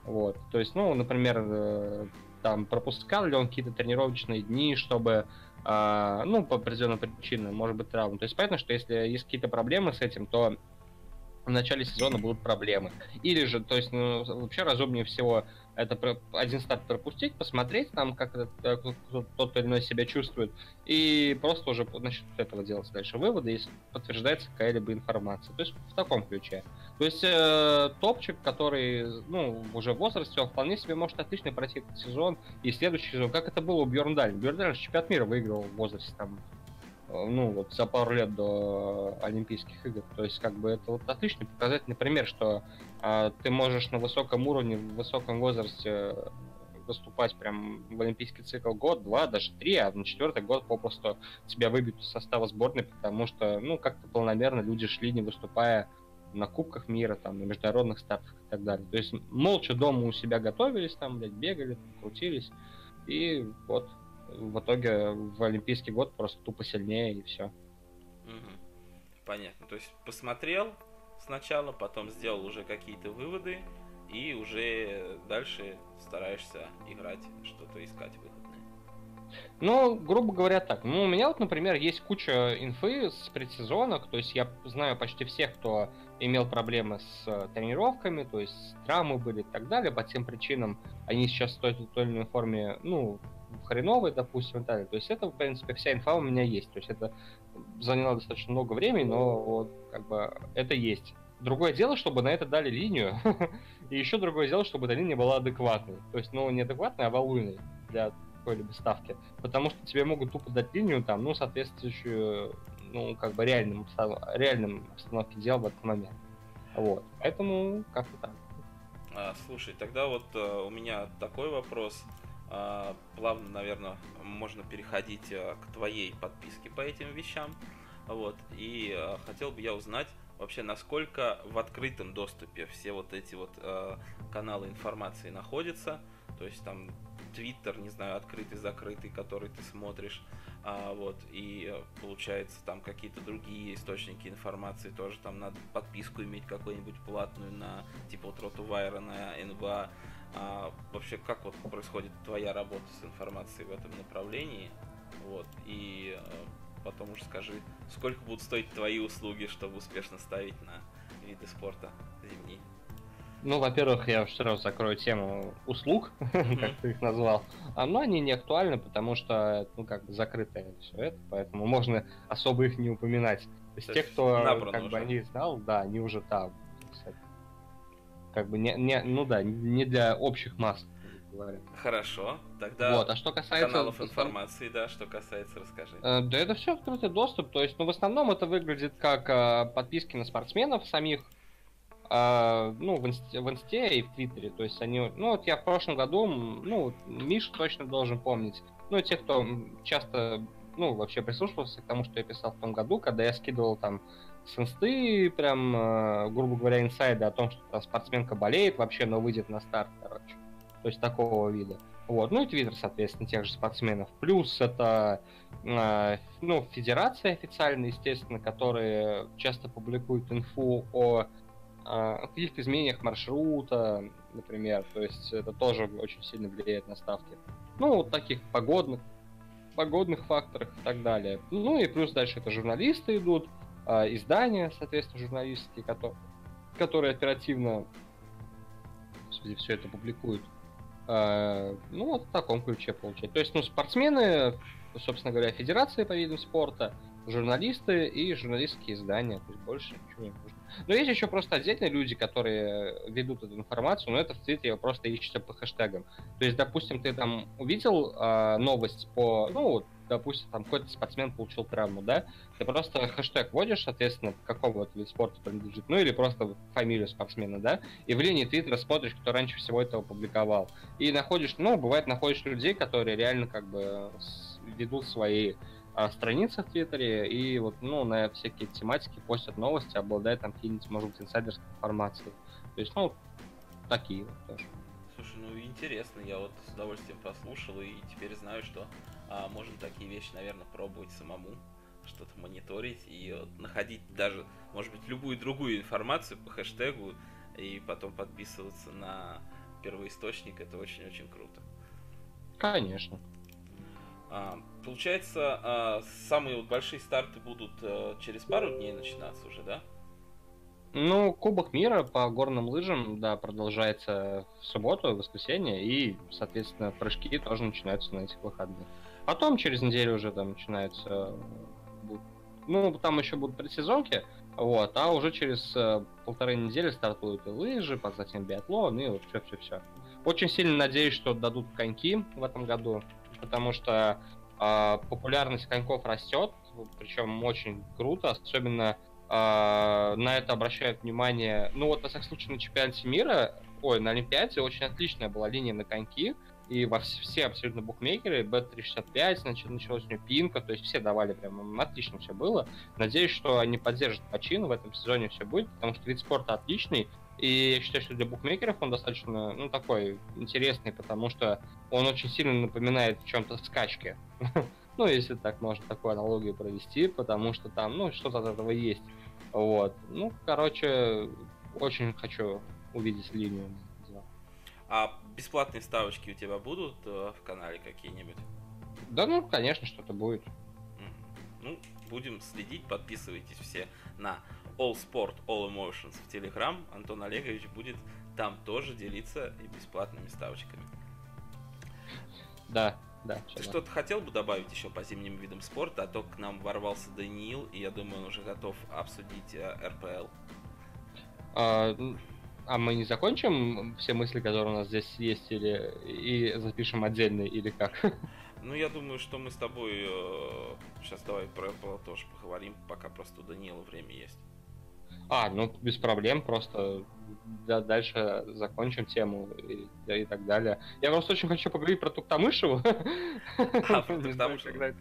Вот. То есть, ну, например, э, там пропускал ли он какие-то тренировочные дни, чтобы, э, ну, по определенным причинам, может быть, травм. То есть понятно, что если есть какие-то проблемы с этим, то в начале сезона будут проблемы. Или же, то есть, ну, вообще разумнее всего это один старт пропустить, посмотреть там, как это, тот или иной себя чувствует, и просто уже насчет этого делать дальше выводы, если подтверждается какая-либо информация. То есть в таком ключе. То есть э, топчик, который, ну, уже в возрасте, он вполне себе может отлично пройти этот сезон и следующий сезон, как это было у Бьерндаль. Бьерндаль чемпионат мира выиграл в возрасте там Э, ну, вот за пару лет до Олимпийских игр. То есть, как бы это вот отличный показательный пример, что а, ты можешь на высоком уровне, в высоком возрасте выступать прям в олимпийский цикл год, два, даже три, а на четвертый год попросту тебя выбьют из состава сборной, потому что, ну, как-то полномерно люди шли, не выступая на Кубках мира, там, на международных стартах и так далее. То есть молча дома у себя готовились, там, блядь, бегали, крутились, и вот в итоге в Олимпийский год просто тупо сильнее и все. Угу. Понятно. То есть посмотрел сначала, потом сделал уже какие-то выводы, и уже дальше стараешься играть, что-то искать выходные. Ну, грубо говоря, так. Ну, у меня вот, например, есть куча инфы с предсезонок, то есть я знаю почти всех, кто имел проблемы с тренировками, то есть травмы были и так далее, по тем причинам они сейчас в той, той или иной форме, ну, хреновый, допустим, и далее. То есть это, в принципе, вся инфа у меня есть. То есть это заняло достаточно много времени, но вот как бы это есть. Другое дело, чтобы на это дали линию, и еще другое дело, чтобы эта линия была адекватной. То есть, ну, не адекватной, а валуйной для какой-либо ставки. Потому что тебе могут тупо дать линию, там, ну, соответствующую, ну, как бы реальным, реальным обстановке дел в этот момент. Вот. Поэтому как-то так. А, слушай, тогда вот uh, у меня такой вопрос. А, плавно, наверное, можно переходить э, к твоей подписке по этим вещам. Вот. И э, хотел бы я узнать вообще, насколько в открытом доступе все вот эти вот э, каналы информации находятся. То есть там Твиттер, не знаю, открытый, закрытый, который ты смотришь. А, вот, и получается там какие-то другие источники информации тоже там надо подписку иметь какую-нибудь платную на типа вот Ротувайра на НБА. А, вообще, как вот происходит твоя работа с информацией в этом направлении? Вот, и э, потом уже скажи, сколько будут стоить твои услуги, чтобы успешно ставить на виды спорта зимние? Ну, во-первых, я сразу закрою тему услуг, как ты их назвал. А, но они не актуальны, потому что, ну, как бы закрытое все это, поэтому можно особо их не упоминать. То есть То те, кто как уже. бы они знал, да, они уже там. Как бы не, не, ну да, не для общих масс говоря. Хорошо, тогда вот, а что касается каналов информации, да, что касается, расскажи. Э, да это все открытый доступ, то есть, ну, в основном это выглядит как э, подписки на спортсменов самих, э, ну, в инсте, в инсте и в Твиттере, то есть они, ну, вот я в прошлом году, ну, Миш точно должен помнить, ну, те, кто часто, ну, вообще прислушивался к тому, что я писал в том году, когда я скидывал там с инсты, прям, э, грубо говоря, инсайды о том, что там спортсменка болеет вообще, но выйдет на старт, короче то есть такого вида. Вот. Ну и Твиттер, соответственно, тех же спортсменов. Плюс это э, ну, федерация официальная, естественно, которые часто публикуют инфу о э, каких-то изменениях маршрута, например. То есть это тоже очень сильно влияет на ставки. Ну, вот таких погодных, погодных факторах и так далее. Ну и плюс дальше это журналисты идут, э, издания, соответственно, журналистские, которые, которые оперативно господи, все это публикуют. Э, ну, вот в таком ключе получается. То есть, ну, спортсмены, собственно говоря, федерации по видам спорта, журналисты и журналистские издания. То есть больше ничего не. Но есть еще просто отдельные люди, которые ведут эту информацию, но это в Твиттере просто ищется по хэштегам. То есть, допустим, ты там увидел э, новость по, ну, допустим, там какой-то спортсмен получил травму, да, ты просто хэштег вводишь, соответственно, какого вот вид спорта принадлежит, ну или просто фамилию спортсмена, да, и в линии твиттера смотришь, кто раньше всего это опубликовал. И находишь, ну, бывает, находишь людей, которые реально как бы ведут свои а, страницы в Твиттере и вот, ну, на всякие тематики постят новости, обладая там какие-нибудь, может быть, инсайдерской информацией. То есть, ну, такие вот тоже. Слушай, ну интересно, я вот с удовольствием послушал и теперь знаю, что а, можно такие вещи, наверное, пробовать самому, что-то мониторить и вот, находить даже, может быть, любую другую информацию по хэштегу и потом подписываться на первоисточник. Это очень-очень круто. Конечно. А, получается, а, самые вот большие старты будут а, через пару дней начинаться уже, да? Ну, Кубок мира по горным лыжам, да, продолжается в субботу, в воскресенье, и, соответственно, прыжки тоже начинаются на этих выходных. Потом через неделю уже там начинается... Ну, там еще будут предсезонки, вот, а уже через э, полторы недели стартуют и лыжи, затем биатлон, и вот все-все-все. Очень сильно надеюсь, что дадут коньки в этом году, потому что э, популярность коньков растет, причем очень круто, особенно э, на это обращают внимание, ну вот, на всяком случае, на чемпионате мира, ой, на Олимпиаде очень отличная была линия на коньки, и во все, абсолютно букмекеры, Bet365, значит, началось у него Пинка, то есть все давали прям, отлично все было. Надеюсь, что они поддержат почин, в этом сезоне все будет, потому что вид спорта отличный, и я считаю, что для букмекеров он достаточно, ну, такой интересный, потому что он очень сильно напоминает в чем-то скачки. ну, если так можно такую аналогию провести, потому что там, ну, что-то от этого есть. Вот. Ну, короче, очень хочу увидеть линию. А бесплатные ставочки у тебя будут э, в канале какие-нибудь? Да, ну, конечно, что-то будет. Ну, будем следить, подписывайтесь все на All Sport, All Emotions в Telegram. Антон Олегович будет там тоже делиться и бесплатными ставочками. Да, да. Ты что-то хотел бы добавить еще по зимним видам спорта, а то к нам ворвался Даниил, и я думаю, он уже готов обсудить э, РПЛ. А, а мы не закончим все мысли, которые у нас здесь есть, или и запишем отдельно, или как? Ну, я думаю, что мы с тобой э, сейчас давай про Apple тоже поговорим, пока просто у Даниила время есть. А, ну без проблем, просто да, дальше закончим тему и, и так далее. Я просто очень хочу поговорить про Туктамышеву. А, про Туктамышеву?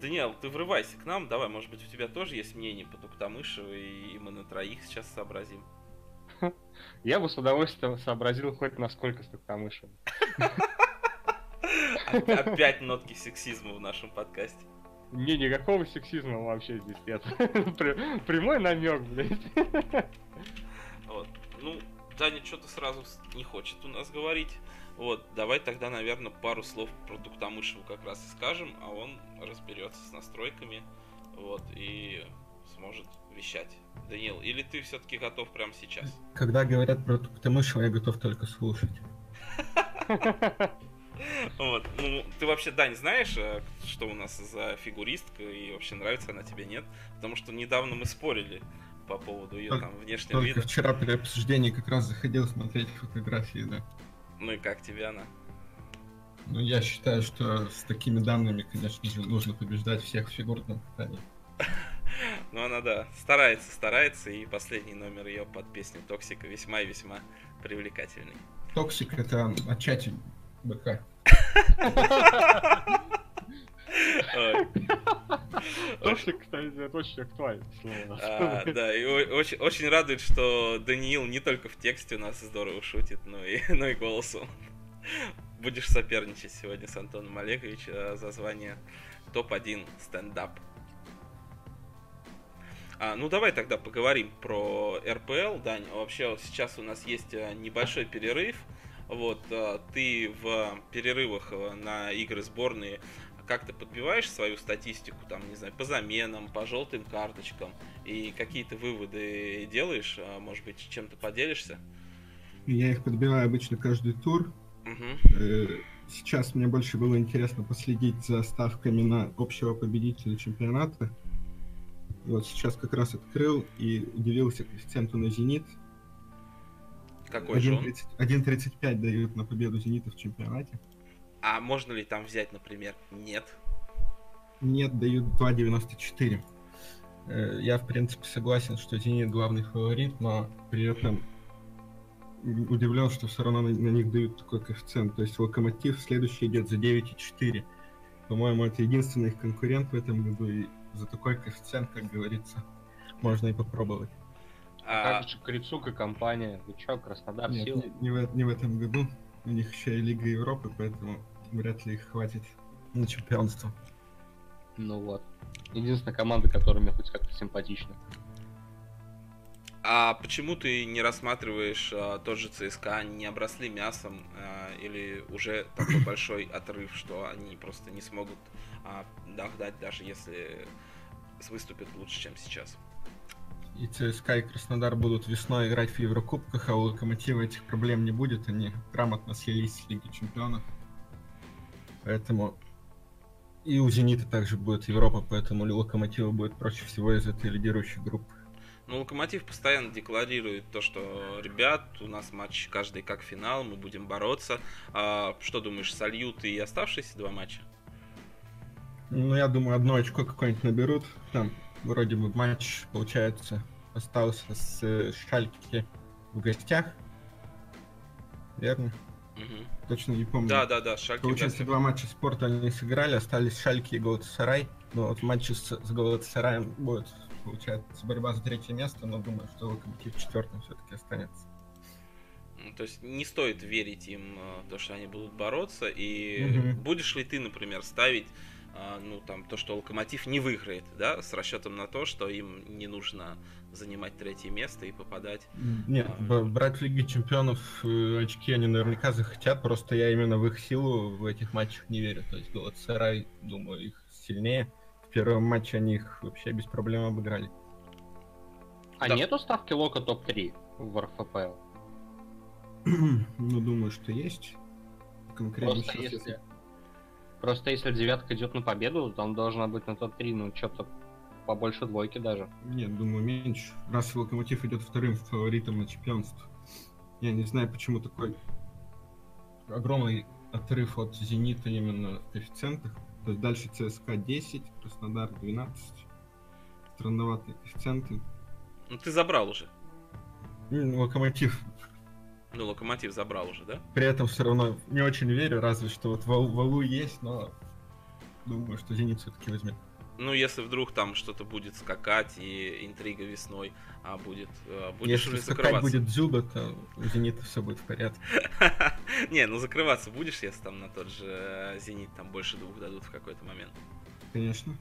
Даниэл, ты врывайся к нам, давай, может быть, у тебя тоже есть мнение по Туктамышеву, и мы на троих сейчас сообразим. Я бы с удовольствием сообразил хоть насколько с Туктамышевым. Опять нотки сексизма в нашем подкасте. Не, никакого сексизма вообще здесь нет. Прямой намек, блядь. Вот. Ну, Даня что-то сразу не хочет у нас говорить. Вот, давай тогда, наверное, пару слов про Дуктамышеву как раз и скажем, а он разберется с настройками, вот, и сможет вещать. Данил, или ты все-таки готов прямо сейчас? Когда говорят про Дуктамышева, я готов только слушать. Вот. Ну, ты вообще, Дань, знаешь, э, что у нас за фигуристка и вообще нравится она тебе, нет? Потому что недавно мы спорили по поводу ее там внешнего вида. Только вчера при обсуждении как раз заходил смотреть фотографии, да. Ну и как тебе она? Ну, я считаю, что с такими данными, конечно же, нужно побеждать всех в фигурном катании. Ну, она, да, старается, старается, и последний номер ее под песню Toxic, а весьма и весьма привлекательный. Toxic это отчасти БК. Toxic, кстати, это очень актуально слово. А, да, и очень, радует, что Даниил не только в тексте у нас здорово шутит, но и, голосом. Будешь соперничать сегодня с Антоном Олеговичем а, за звание топ-1 стендап. А, ну давай тогда поговорим про РПЛ, Дань. Вообще сейчас у нас есть а, небольшой перерыв. Вот, а, ты в перерывах а, на игры сборные как ты подбиваешь свою статистику, там, не знаю, по заменам, по желтым карточкам, и какие-то выводы делаешь, может быть, чем-то поделишься? Я их подбиваю обычно каждый тур. Угу. Сейчас мне больше было интересно последить за ставками на общего победителя чемпионата. Вот сейчас как раз открыл и удивился коэффициенту на «Зенит». Какой же он? 1.35 дают на победу «Зенита» в чемпионате. А можно ли там взять, например, нет? Нет, дают 2.94. Э, я, в принципе, согласен, что «Зенит» главный фаворит, но при этом удивлен, что все равно на, на них дают такой коэффициент. То есть «Локомотив» следующий идет за 9.4. По-моему, это единственный их конкурент в этом году, и за такой коэффициент, как говорится, можно и попробовать. А как же Крицук и компания? Вы чё, Краснодар Нет, силы? Не, не, в, не в этом году. У них еще и Лига Европы, поэтому вряд ли их хватит на чемпионство. Ну вот. Единственная команда, которая мне хоть как-то симпатична. А почему ты не рассматриваешь а, тот же ЦСКА, не обросли мясом, а, или уже такой большой отрыв, что они просто не смогут а, догнать, даже если выступят лучше, чем сейчас? И ЦСКА и Краснодар будут весной играть в Еврокубках, а у Локомотива этих проблем не будет, они грамотно слились с Лиги Чемпионов. Поэтому и у Зенита также будет Европа, поэтому у Локомотива будет проще всего из этой лидирующей группы. Ну, Локомотив постоянно декларирует то, что, ребят, у нас матч каждый как финал, мы будем бороться. А, что думаешь, сольют и оставшиеся два матча? Ну, я думаю, одно очко какое-нибудь наберут. Там вроде бы матч, получается, остался с э, Шальки в гостях. Верно? Угу. Точно не помню. Да, да, да, Шальки. Получается, два матча спорта они сыграли, остались Шальки и Галатасарай. Но вот матчи с, с Галатасараем будет получается борьба за третье место, но думаю, что Локомотив четвертым все-таки останется. Ну, то есть не стоит верить им, э, то, что они будут бороться. И угу. будешь ли ты, например, ставить ну, там, то, что Локомотив не выиграет, да, с расчетом на то, что им не нужно занимать третье место и попадать. Нет, а... брать в Лиге Чемпионов э, очки они наверняка захотят, просто я именно в их силу в этих матчах не верю. То есть Галатсарай, думаю, их сильнее в первом матче они их вообще без проблем обыграли. А да. нету ставки Лока топ-3 в РФПЛ? ну, думаю, что есть. Конкретно Просто если... если... Просто если девятка идет на победу, там должна быть на топ-3, ну, что-то побольше двойки даже. Нет, думаю, меньше. Раз Локомотив идет вторым фаворитом на чемпионство. Я не знаю, почему такой огромный отрыв от Зенита именно в коэффициентах. То есть дальше ЦСКА 10, Краснодар 12. Странноватые коэффициенты. Ну ты забрал уже. Локомотив. Ну, Локомотив забрал уже, да? При этом все равно не очень верю, разве что вот Вал, Валу есть, но думаю, что Зенит все-таки возьмет. Ну, если вдруг там что-то будет скакать и интрига весной а будет, а, будешь если скакать будет Дзюба, то у Зенита все будет в порядке. Не, ну закрываться будешь, если там на тот же Зенит там больше двух дадут в какой-то момент? Конечно.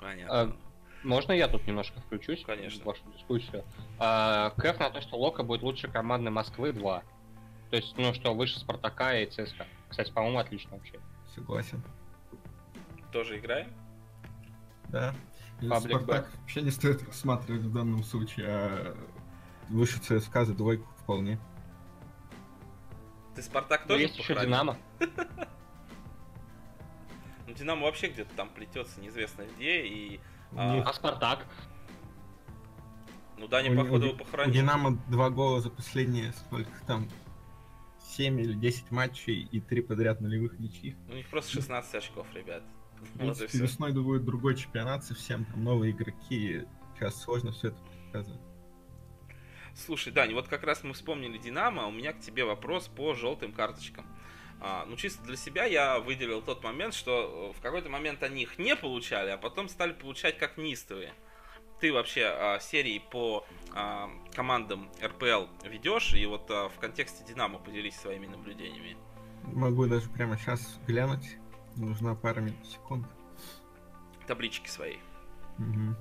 Понятно. Можно я тут немножко включусь? Конечно. В вашу дискуссию. А, Кэф на то, что Лока будет лучше команды Москвы 2. То есть, ну что, выше Спартака и ЦСКА. Кстати, по-моему, отлично вообще. Согласен. Тоже играем? Да. Паблик Спартак вообще не стоит рассматривать в данном случае, а выше ЦСКА за двойку вполне. Ты Спартак Но тоже есть еще? Динамо. Ну, Динамо вообще где-то там плетется, неизвестно где, и... А, А Спартак? ну, Даня, у- походу, его У похоронил. Динамо два гола за последние сколько там 7 или 10 матчей и три подряд нулевых ничьих. У них просто 16 очков, ребят. Вот и принципе, все. весной будет другой чемпионат совсем, там новые игроки. Сейчас сложно все это показывать. Слушай, Дань, вот как раз мы вспомнили Динамо, а у меня к тебе вопрос по желтым карточкам. А, ну, чисто для себя я выделил тот момент, что э, в какой-то момент они их не получали, а потом стали получать как нистовые. Ты вообще а, серии по а, командам РПЛ ведешь, и вот а, в контексте Динамо поделись своими наблюдениями. Могу даже прямо сейчас глянуть. Нужна пара минут секунд. Таблички свои. Мгм.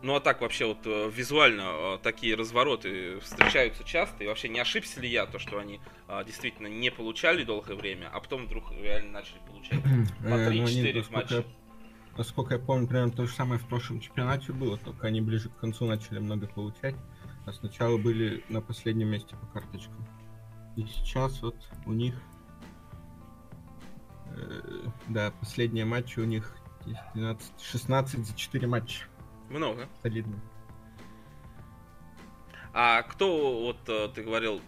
Ну а так вообще вот э, визуально э, такие развороты встречаются часто. И вообще не ошибся ли я, то, что они э, действительно не получали долгое время, а потом вдруг реально начали получать? По Э, ну, они, 3-4 насколько я- матча. Насколько я помню, примерно то же самое в прошлом чемпионате было, только они ближе к концу начали много получать, а сначала были на последнем месте по карточкам. И сейчас вот у них, э, да, последние матчи у них 10, 12, 16 за 4 матча. Много. Солидно. А кто, вот э, ты говорил,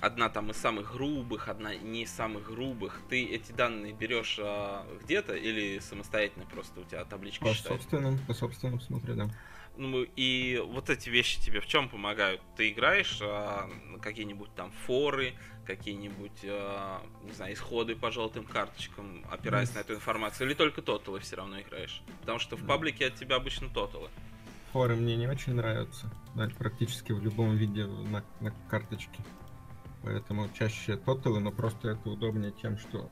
одна там из самых грубых, одна не из самых грубых, ты эти данные берешь а, где-то или самостоятельно просто у тебя табличка По считает? собственным, по собственным смотрю, да. Ну и вот эти вещи тебе в чем помогают? Ты играешь а, какие-нибудь там форы, какие-нибудь, а, не знаю, исходы по желтым карточкам, опираясь на эту информацию, или только тоталы все равно играешь? Потому что в Да. паблике от тебя обычно тоталы. Форы мне не очень нравятся, да, практически в любом виде на, на карточке. Поэтому чаще тоталы, но просто это удобнее тем, что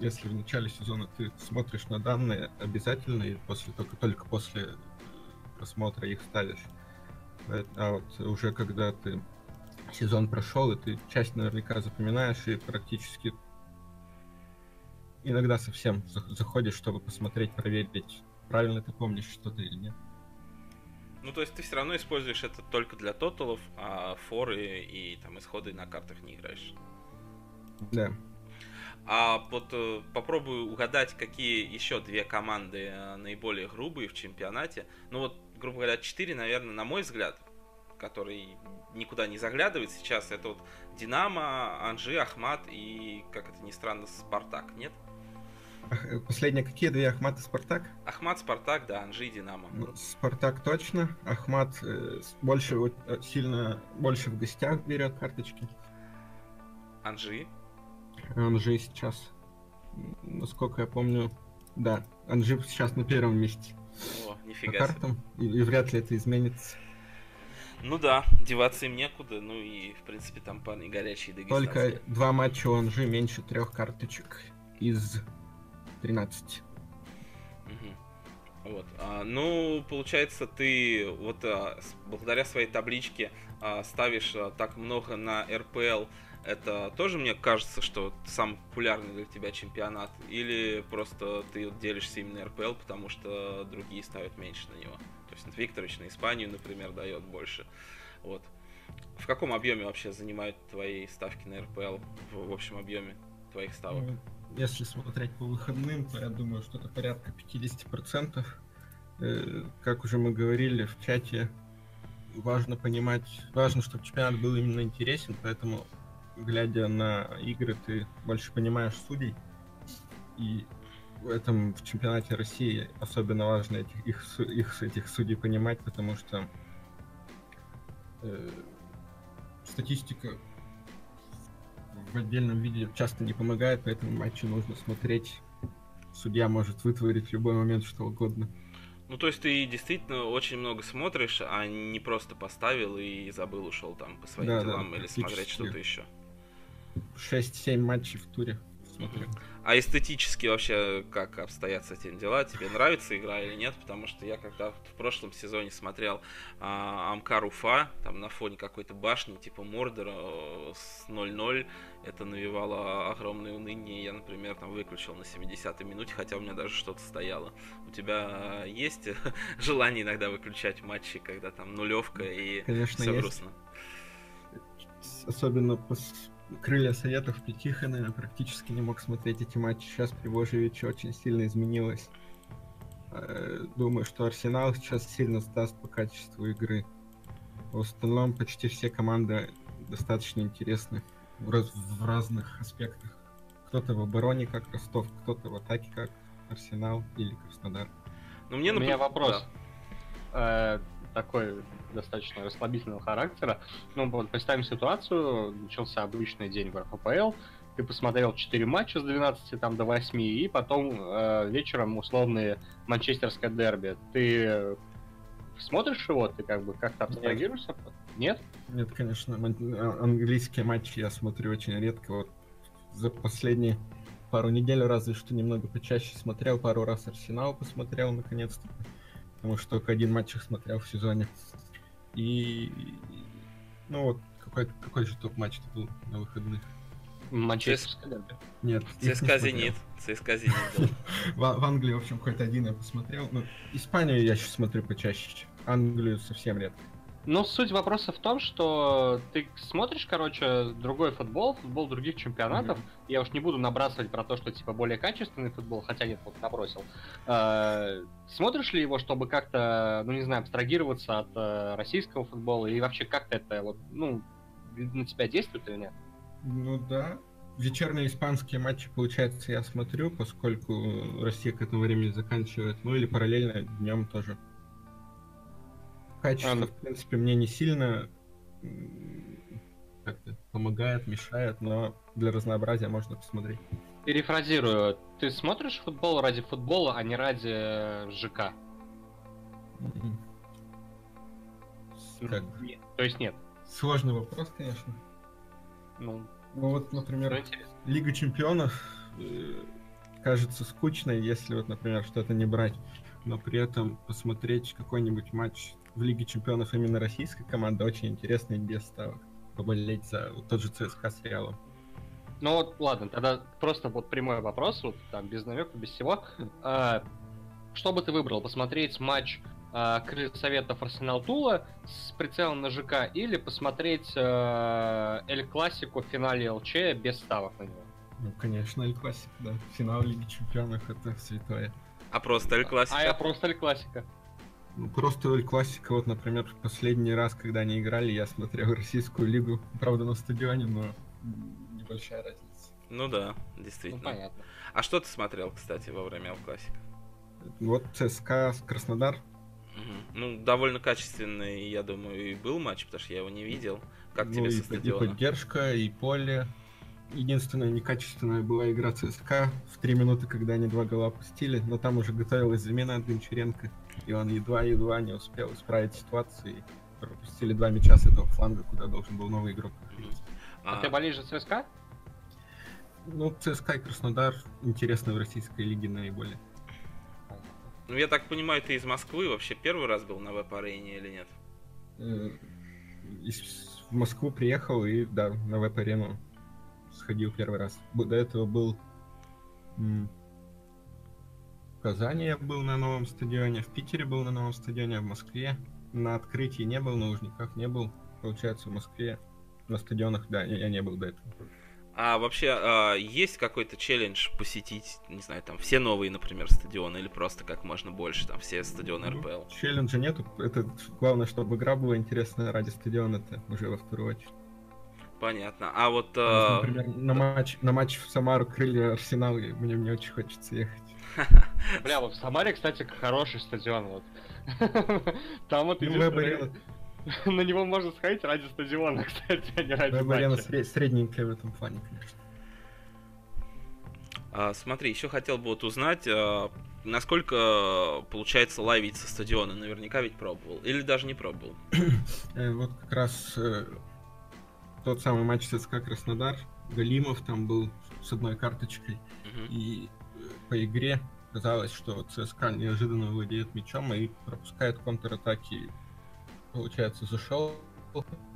если в начале сезона ты смотришь на данные обязательно, и после только, только после просмотра их ставишь. Э, А вот уже когда ты сезон прошел, и ты часть наверняка запоминаешь, и практически иногда совсем зах- заходишь, чтобы посмотреть, проверить, правильно ты помнишь что-то или нет. Ну, то есть ты все равно используешь это только для тоталов, а форы и там исходы на картах не играешь. Да. А вот э, попробую угадать, какие еще две команды э, наиболее грубые в чемпионате. Ну вот, грубо говоря, четыре, наверное, на мой взгляд, который никуда не заглядывает сейчас, это вот Динамо, Анжи, Ахмат и, как это ни странно, Спартак, нет? Э, Последние какие две Ахмат и Спартак? Ахмат, Спартак, да, Анжи и Динамо. Ну, Спартак точно. Ахмат э, больше э, сильно больше в гостях берет карточки. Анжи. Он же сейчас, насколько я помню, да, Анжи сейчас на первом месте О, по нифига себе. картам, и, и вряд ли это изменится. Ну да, деваться им некуда, ну и, в принципе, там парни горячие Только два матча у Анжи меньше трех карточек из 13. Мгм. Вот. а, ну, получается, ты вот а, с- благодаря своей табличке а, ставишь а, так много на РПЛ. Это тоже мне кажется, что самый популярный для тебя чемпионат? Или просто ты вот делишься именно РПЛ, потому что другие ставят меньше на него? То есть Викторович на Испанию, например, дает больше. Вот. В каком объеме вообще занимают твои ставки на РПЛ в, в общем объеме твоих ставок? Ну, Если смотреть по выходным, то я думаю, что это порядка 50%. Э, Как уже мы говорили в чате, важно понимать, важно, чтобы чемпионат был именно интересен, поэтому, глядя на игры, ты больше понимаешь судей. И в этом в чемпионате России особенно важно этих, их, их, этих судей понимать, потому что э, статистика в отдельном виде часто не помогает, поэтому матчи нужно смотреть. Судья может вытворить в любой момент что угодно. Ну, то есть ты действительно очень много смотришь, а не просто поставил и забыл, ушел там по своим Да, да, делам или смотреть что-то еще. 6-7 матчей в туре смотрю. А эстетически вообще как обстоят с этим дела? Тебе нравится игра или нет? Потому что я когда в прошлом сезоне смотрел а, Амкар Уфа, там на фоне какой-то башни типа Мордора э, с 0-0, это навевало огромное уныние. Я, например, там выключил на 70-й минуте, хотя у меня даже что-то стояло. У тебя есть желание иногда выключать матчи, когда там нулевка и Конечно, все есть. грустно? Особенно пос- крылья советов при Тихоне я практически не мог смотреть эти матчи. Сейчас при Божевиче очень сильно изменилось. Э, Думаю, что Арсенал сейчас сильно сдаст по качеству игры. В остальном почти все команды достаточно интересны в, раз- в разных аспектах. Кто-то в обороне, как Ростов, кто-то в атаке, как Арсенал или Краснодар. Ну, мне, У меня вопрос. да. Э, такой достаточно расслабительного характера. Ну, вот представим ситуацию, начался обычный день в РФПЛ, ты посмотрел 4 матча с 12 там, до 8, и потом э, вечером условные манчестерское дерби. Ты э, смотришь его, ты как бы как-то абстрагируешься? Нет? Нет, конечно, а- английские матчи я смотрю очень редко. Вот за последние пару недель разве что немного почаще смотрел. Пару раз Арсенал посмотрел наконец-то. Потому что только один матч их смотрел в сезоне. И... Ну вот, какой, какой же топ-матч был на выходных? Манчестерское дерби. Нет, ЦСКА. Зенит. ЦСКА Зенит. В, Англии, в общем, какой-то один я посмотрел. Ну, Испанию я сейчас смотрю почаще. Англию совсем редко. Но суть вопроса в том, что ты смотришь, короче, другой футбол, футбол других чемпионатов. Я уж не буду набрасывать про то, что типа более качественный футбол, хотя нет, вот набросил. Э, Смотришь ли его, чтобы как-то, ну не знаю, абстрагироваться от э, российского футбола и вообще как-то это вот, ну, на тебя действует или нет? Ну да. Вечерние испанские матчи, получается, я смотрю, поскольку Россия к этому времени заканчивает. Ну или параллельно днем тоже. Качество, А, ну. в принципе, мне не сильно как-то помогает, мешает, но для разнообразия можно посмотреть. Перефразирую, ты смотришь футбол ради футбола, а не ради э, ЖК? Как. Нет. То есть нет. Сложный вопрос, конечно. Ну, Ну вот, например. Лига чемпионов э, кажется скучной, если вот, например, что-то не брать, но при этом посмотреть какой-нибудь матч в Лиге чемпионов именно российской команды очень интересно и без ставок. Поболеть за вот тот же ЦСКА с Реалом. Ну вот, ладно, тогда просто вот прямой вопрос, вот там без намека, без всего. А, что бы ты выбрал? Посмотреть матч а, Крылья Советов Арсенал Тула с прицелом на ЖК или посмотреть а, Эль Классику в финале ЛЧ без ставок на него? Ну, конечно, Эль Классик, да. Финал Лиги чемпионов это святое. А просто Эль Классика. А я просто Эль Классика. Ну, просто Эль Классика, вот, например, в последний раз, когда они играли, я смотрел российскую лигу, правда, на стадионе, но небольшая разница. Ну да, Ну, действительно. понятно. а что ты смотрел, кстати, во время Эль Классика? Вот ЦСКА, Краснодар, Мгм. Ну, довольно качественный, я думаю, и был матч, потому что я его не видел. Как Ну, тебе и, со под- и стадиона? поддержка, и поле. Единственная некачественная была игра ЦСКА в три минуты, когда они два гола пустили, но там уже готовилась замена от Гончаренко, и он едва-едва не успел исправить ситуацию, и пропустили два мяча с этого фланга, куда должен был новый игрок. А, А, ты болеешь за ЦСКА? Ну, ЦСКА и Краснодар интересны в российской лиге наиболее. ну, я так понимаю, ты из Москвы вообще первый раз был на веб-арене или нет? Э, из- В Москву приехал и, да, на веб-арену сходил первый раз. До этого был Казани я был на новом стадионе, в Питере был на новом стадионе, в Москве на открытии не был, на Лужниках не был. Получается, в Москве на стадионах, да, я, не был до этого. А вообще, а, есть какой-то челлендж посетить, не знаю, там, все новые, например, стадионы, или просто как можно больше, там, все стадионы Ну, РПЛ? Челленджа нету, это главное, чтобы игра была интересная ради стадиона, это уже во вторую очередь. Понятно. А вот... А, Например, на матч, на матч в Самару крылья Арсенал, и мне, мне очень хочется ехать. Бля, вот в Самаре, кстати, хороший стадион. Вот. Там вот Ну, единственное- на него можно сходить ради стадиона, кстати, а не ради сре- средненькая в этом плане, конечно. а, смотри, еще хотел бы вот узнать, а, насколько получается ловить со стадиона. Наверняка ведь пробовал. Или даже не пробовал. Э, Вот как раз э, тот самый матч ЦСКА Краснодар, Галимов там был, с одной карточкой. И по игре казалось, что ЦСКА неожиданно владеет мячом и пропускает контратаки. Получается, зашел,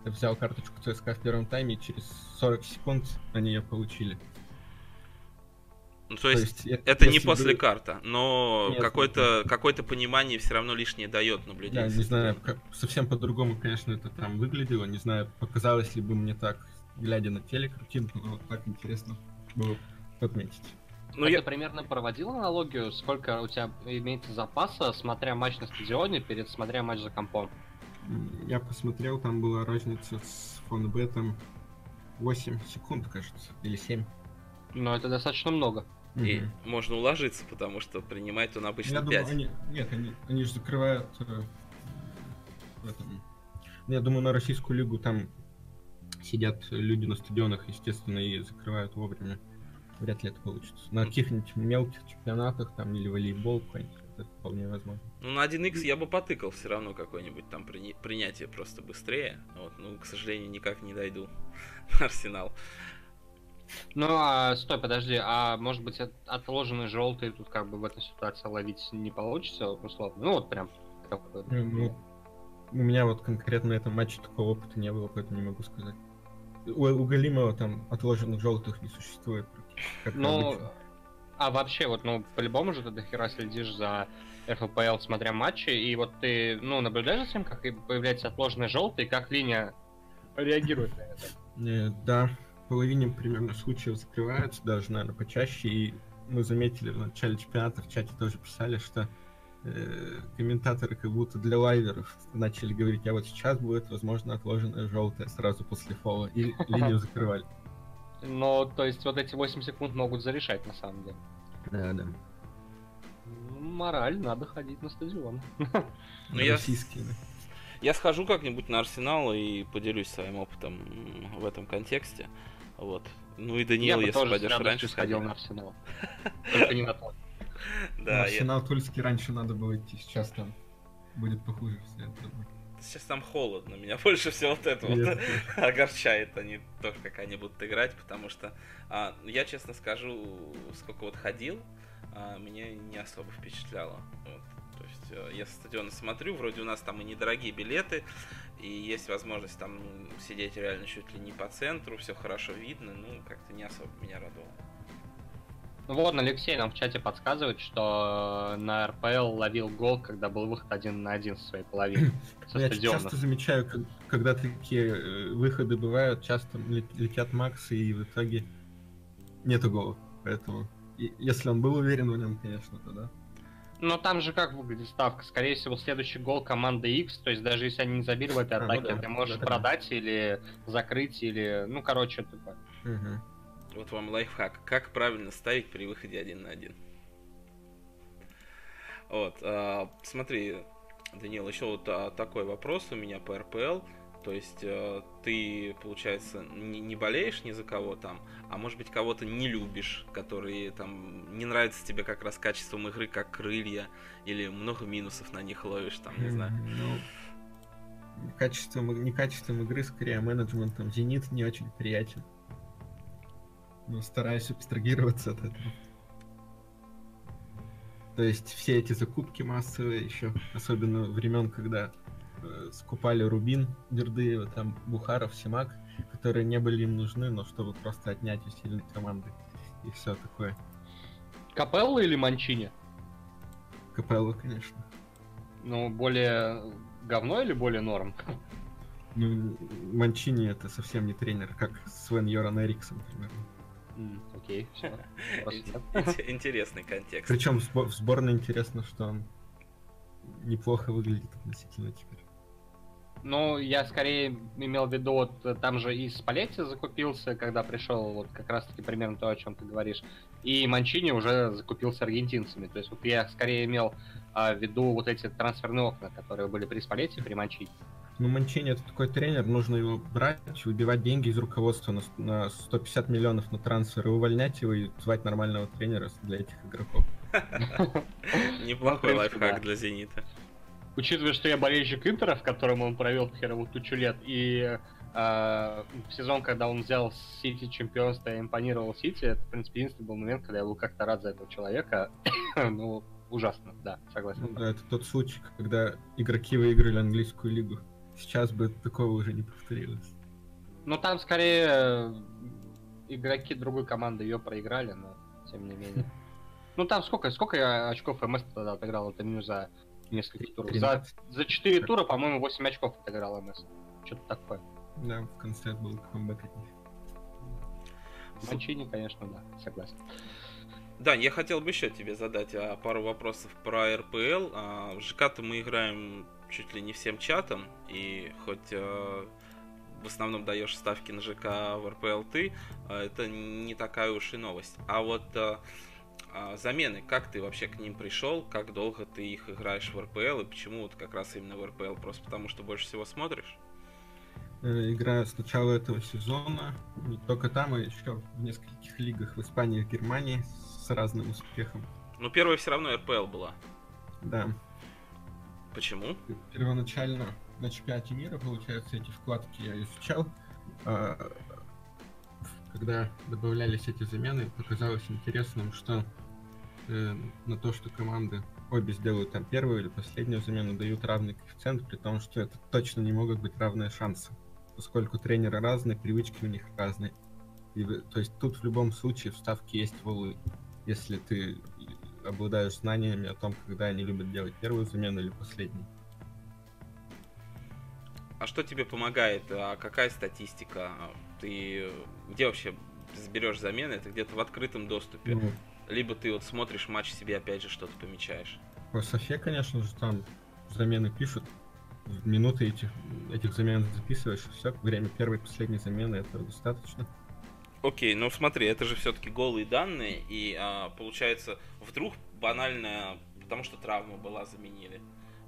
взял карточку ЦСКА в первом тайме, и через 40 секунд они ее получили. Ну, то есть, е- это не после бы- карта, но Нет, какое-то какое-то понимание все равно лишнее дает Да, наблюдение. не знаю, как- совсем по-другому, конечно, это там выглядело. Не знаю, показалось ли бы мне так, глядя на телекартинку, но вот так интересно было отметить. Ну, я... примерно проводил аналогию, сколько у тебя имеется запаса, смотря матч на стадионе, перед смотря матч за компом. Я посмотрел, там была разница с фонбетом 8 секунд, кажется, или 7. Но это достаточно много. И можно уложиться, потому что принимает он обычно Я 5. думаю, они... Нет, они, они же закрывают э, в этом... Ну, Я думаю, на российскую лигу там сидят люди на стадионах, естественно, и закрывают вовремя. Вряд ли это получится. На каких-нибудь мелких чемпионатах, там, или волейбол какой-нибудь, это вполне возможно. Ну, на 1x я бы потыкал все равно какое-нибудь там прини- принятие просто быстрее. Вот, ну, к сожалению, никак не дойду на Арсенал. Ну, а стой, подожди, а может быть от- отложенный желтый тут как бы в этой ситуации ловить не получится, условно? Ну, вот прям. Ну, ну, у меня вот конкретно на этом матче такого опыта не было, поэтому не могу сказать. У, у Галимова там отложенных желтых не существует. Ну, обычно. а вообще, вот, ну, по-любому же ты до хера следишь за РФПЛ, смотря матчи, и вот ты, ну, наблюдаешь за тем, как появляется отложенный желтый, и как линия реагирует на это? Э, да, в половине примерно случаев закрываются, даже, наверное, почаще. И мы заметили в начале чемпионата, в чате тоже писали, что э, комментаторы как будто для лайверов начали говорить, а вот сейчас будет, возможно, отложенная желтая сразу после фола. И линию закрывали. Но, то есть, вот эти 8 секунд могут зарешать, на самом деле. Да, да. Ну, Мораль, надо ходить на стадион. Ну, я, Российские, да. я схожу как-нибудь на Арсенал и поделюсь своим опытом в этом контексте. Вот. Ну и Даниил, Я если тоже пойдешь раньше, сходил сходи. на Арсенал. Только не на тот. Да, Арсенал Тульский раньше надо было идти, сейчас там будет похуже все это. Сейчас там холодно. Меня больше всего вот это вот огорчает, они то, как они будут играть, потому что а, ну, я честно скажу, сколько вот ходил, а, меня не особо впечатляло. Вот. То есть э, я со стадиона смотрю, вроде у нас там и недорогие билеты, и есть возможность там сидеть реально чуть ли не по центру, все хорошо видно, ну как-то не особо меня радовало. Ну вот, Алексей нам в чате подсказывает, что на РПЛ ловил гол, когда был выход один на один со своей половины. Со Я стадиона. часто замечаю, как- когда такие э, выходы бывают, часто лет- летят Максы, и в итоге нету гола. Поэтому, и- если он был уверен в нем, конечно, то да. Но там же как выглядит ставка? Скорее всего, следующий гол команды X, то есть даже если они не забили в этой А, ну атаке, да, ты можешь да, да. продать или закрыть, или... Ну, короче, типа... Мгм. Вот вам лайфхак. Как правильно ставить при выходе один на один? Вот, а, смотри, Данил, еще вот а, такой вопрос у меня по РПЛ. То есть э, ты, получается, не, не болеешь ни за кого там, а может быть кого-то не любишь, который там не нравится тебе как раз качеством игры, как крылья, или много минусов на них ловишь, там, не знаю. Ну, качеством, не качеством игры, скорее а менеджментом. Зенит не очень приятен. Ну, стараюсь абстрагироваться от этого. То есть все эти закупки массовые еще, особенно времен, когда э, скупали Рубин, Дердыева, там Бухаров, Симак, которые не были им нужны, но чтобы просто отнять у сильной команды. И все такое. Капелла или Манчини? Капелло, конечно. Ну, более говно или более норм? Ну, Манчини это совсем не тренер, как Свен Йоран Эриксон, примерно. Окей, Интересный контекст. Причем в, сбо- в сборной интересно, что он неплохо выглядит относительно теперь. Ну, я скорее имел в виду, вот там же и Спалетти закупился, когда пришел, вот как раз-таки примерно то, о чем ты говоришь. И Манчини уже закупился аргентинцами. То есть вот я скорее имел а, в виду вот эти трансферные окна, которые были при Спалетти, при Манчини. Ну, Манчини это такой тренер, нужно его брать, выбивать деньги из руководства на, на 150 миллионов на трансфер и увольнять его и звать нормального тренера для этих игроков. Неплохой Ну, лайфхак для Зенита. Учитывая, что я болельщик Интера, в котором он провел херовую тучу лет, и А, в сезон, когда он взял Сити чемпионство и импонировал Сити, это, в принципе, единственный был момент, когда я был как-то рад за этого человека. ну, ужасно, да, согласен. Ну, да, это тот случай, когда игроки выиграли английскую лигу. Сейчас бы такого уже не повторилось. Ну, там скорее э, игроки другой команды ее проиграли, но тем не менее. Ну, там сколько, сколько очков МС тогда отыграл это меню за несколько туров? За, за 4 тура, по-моему, 8 очков отыграл МС. Что-то такое. Да, в конце был камбэк от них. Манчини, конечно, да, согласен. Да, я хотел бы еще тебе задать а, пару вопросов про РПЛ. А, в ЖК-то мы играем чуть ли не всем чатом, и хоть а, в основном даешь ставки на ЖК в РПЛ ты, а, это не такая уж и новость. А вот а, а, замены, как ты вообще к ним пришел, как долго ты их играешь в РПЛ, и почему вот как раз именно в РПЛ, просто потому что больше всего смотришь? Э, играю с начала этого сезона, не только там, а еще в нескольких лигах в Испании и Германии с разным успехом. Ну, первая все равно РПЛ была. Да. Почему? Первоначально на чемпионате мира, получается, эти вкладки я изучал. А, когда добавлялись эти замены, показалось интересным, что э, на то, что команды обе сделают там первую или последнюю замену, дают равный коэффициент, при том, что это точно не могут быть равные шансы, поскольку тренеры разные, привычки у них разные. И, то есть тут в любом случае в ставке есть волы если ты обладаешь знаниями о том, когда они любят делать первую замену или последнюю. А что тебе помогает? А какая статистика? Ты где вообще заберешь замены? Это где-то в открытом доступе. Ну, Либо ты вот смотришь матч себе опять же что-то помечаешь. По Софе, конечно же, там замены пишут. Минуты этих, этих замен записываешь, все, время первой и последней замены этого достаточно. Окей, ну смотри, это же все-таки голые данные, и а, получается, вдруг банально, потому что травма была, заменили.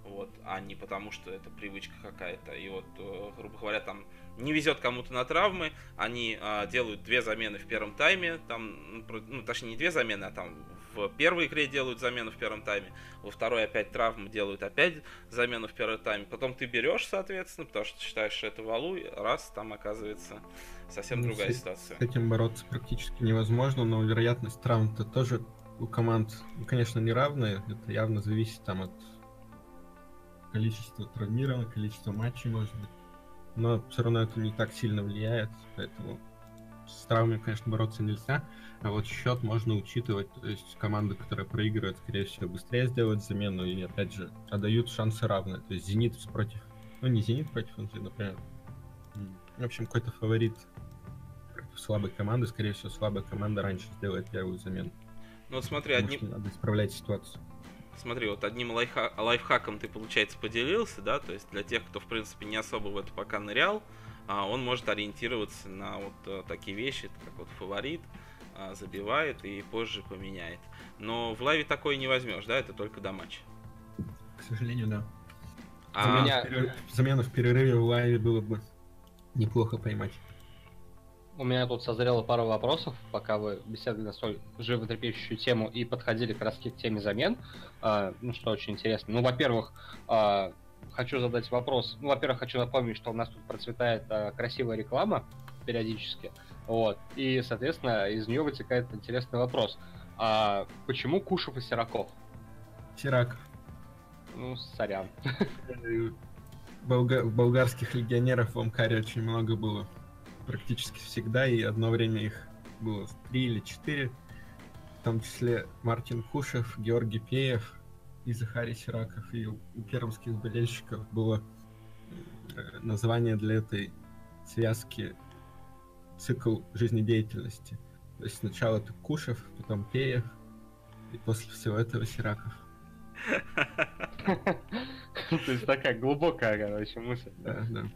Вот, а не потому, что это привычка какая-то. И вот, э, грубо говоря, там не везет кому-то на травмы, они а, делают две замены в первом тайме, там, ну, точнее, не две замены, а там в первой игре делают замену в первом тайме, во второй опять травмы делают опять замену в первом тайме. Потом ты берешь, соответственно, потому что считаешь, что это валу, раз там оказывается совсем ну, другая с, ситуация. С этим бороться практически невозможно, но вероятность травм-то тоже у команд, ну, конечно, не равная. Это явно зависит там от количества травмированных, количества матчей, может быть. Но все равно это не так сильно влияет, поэтому с травмами, конечно, бороться нельзя. А вот счет можно учитывать, то есть команды, которые проигрывают, скорее всего, быстрее сделают замену и, опять же, отдают шансы равные. То есть Зенит против... Ну, не Зенит против например. В общем, какой-то фаворит слабой команды, скорее всего, слабая команда раньше сделает первую замену. Ну вот смотри, одним... Надо исправлять ситуацию. Смотри, вот одним лайфха... лайфхаком ты, получается, поделился, да, то есть для тех, кто, в принципе, не особо в это пока нырял, а, он может ориентироваться на вот э, такие вещи, как вот фаворит, а, забивает и позже поменяет. Но в лайве такое не возьмешь, да, это только до матча. К сожалению, да. А... Меня... Замену в перерыве в лайве было бы неплохо поймать. У меня тут созрело пару вопросов, пока вы беседовали на столь животрепещущую тему и подходили к раз к теме замен. А, ну, что очень интересно. Ну, во-первых, а, хочу задать вопрос. Ну, во-первых, хочу напомнить, что у нас тут процветает а, красивая реклама периодически. Вот. И, соответственно, из нее вытекает интересный вопрос. А почему Кушев и Сираков? Сираков. Ну, сорян. Болга- болгарских легионеров в Амкаре очень много было. Практически всегда, и одно время их было три или четыре. В том числе Мартин Кушев, Георгий Пеев и Захарий Сираков. И у пермских болельщиков было э, название для этой связки цикл жизнедеятельности. То есть сначала ты Кушев, потом Пеев, и после всего этого Сираков. То есть такая глубокая, короче, мысль. Да, да.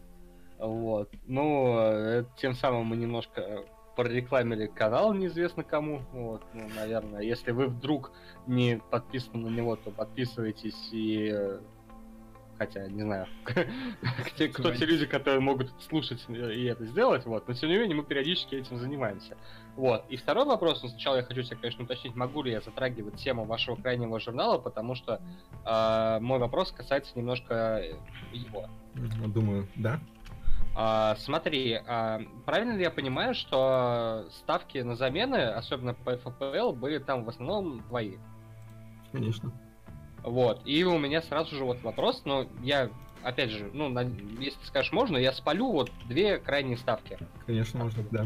Вот. Ну, э, тем самым мы немножко прорекламили канал неизвестно кому. Вот, ну, наверное, если вы вдруг не подписаны на него, то подписывайтесь и э, хотя не знаю, кто те люди, которые могут слушать и это сделать, вот, но тем не менее мы периодически этим занимаемся. Вот. И второй вопрос, ну, сначала я хочу тебя, конечно, уточнить, могу ли я затрагивать тему вашего крайнего журнала, потому что э, мой вопрос касается немножко его. Думаю, да. А, смотри, а, правильно ли я понимаю, что ставки на замены, особенно по ФПЛ, были там в основном твои? Конечно. Вот. И у меня сразу же вот вопрос, но я, опять же, ну, на, если ты скажешь можно, я спалю вот две крайние ставки. Конечно, можно, да.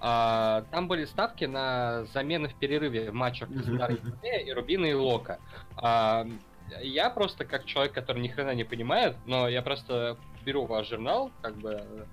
А, там были ставки на замены в перерыве в матчах Краснодара и Рубина и Лока. А, я просто как человек, который ни хрена не понимает, но я просто беру ваш журнал, как бы,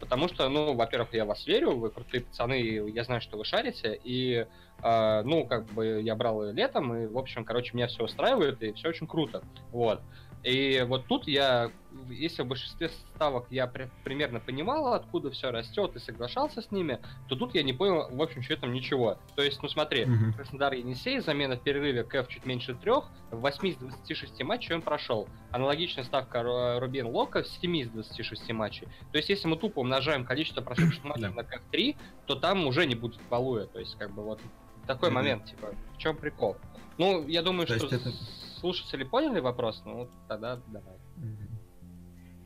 потому что, ну, во-первых, я вас верю, вы крутые пацаны, я знаю, что вы шарите, и, э, ну, как бы, я брал летом, и, в общем, короче, меня все устраивает, и все очень круто, вот. И вот тут я, если в большинстве ставок я при, примерно понимал, откуда все растет и соглашался с ними, то тут я не понял, в общем, счетом ничего. То есть, ну смотри, Мгм. Краснодар Енисей, замена в перерыве КФ чуть меньше трех, в 8 из 26 матчей он прошел. Аналогичная ставка Ру- Рубин Лока в 7 из 26 матчей. То есть, если мы тупо умножаем количество прошедших матчей на КФ-3, то там уже не будет валуя. То есть, как бы вот такой Мгм. момент, типа, в чем прикол? Ну, я думаю, То что это- слушатели поняли вопрос, ну, тогда давай.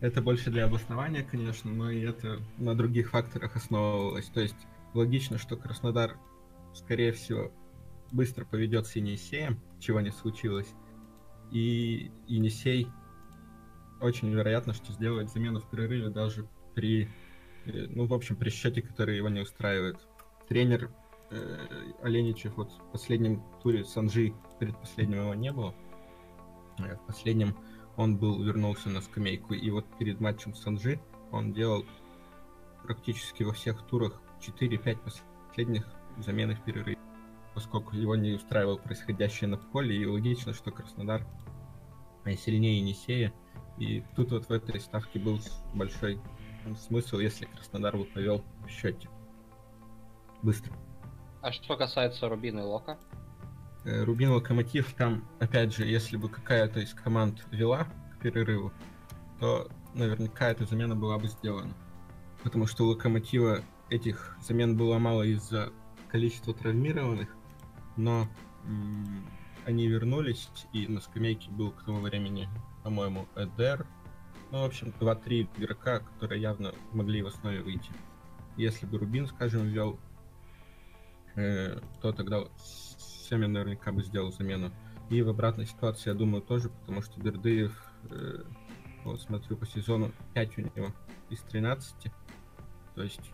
Это больше для обоснования, конечно, но и это на других факторах основывалось. То есть логично, что Краснодар, скорее всего, быстро поведет с Енисеем, чего не случилось. И Енисей очень вероятно, что сделает замену в перерыве даже при, э, ну, в общем, при счете, который его не устраивает. Тренер э, Оленичев вот в последнем туре Санжи, перед последним его не было. Э, В последнем он был, вернулся на скамейку, и вот перед матчем с Санжи он делал практически во всех турах 4-5 последних замены в перерыве, поскольку его не устраивало происходящее на поле, и логично, что Краснодар э, сильнее Енисея, и тут вот в этой ставке был большой смысл, если Краснодар бы повел в счете быстро. А что касается Рубина и Лока? Э, Рубин Локомотив, там, опять же, если бы какая-то из команд вела к перерыву, то наверняка эта замена была бы сделана. Потому что у Локомотива этих замен было мало из-за количества травмированных, но они вернулись, и на скамейке был к тому времени, по-моему, Эдер. Ну, в общем, 2-3 игрока, которые явно могли в основе выйти. Если бы Рубин, скажем, ввел э, то тогда Семен наверняка бы сделал замену. И в обратной ситуации, я думаю, тоже, потому что Бердыев, э, вот смотрю по сезону, 5 у него из 13. То есть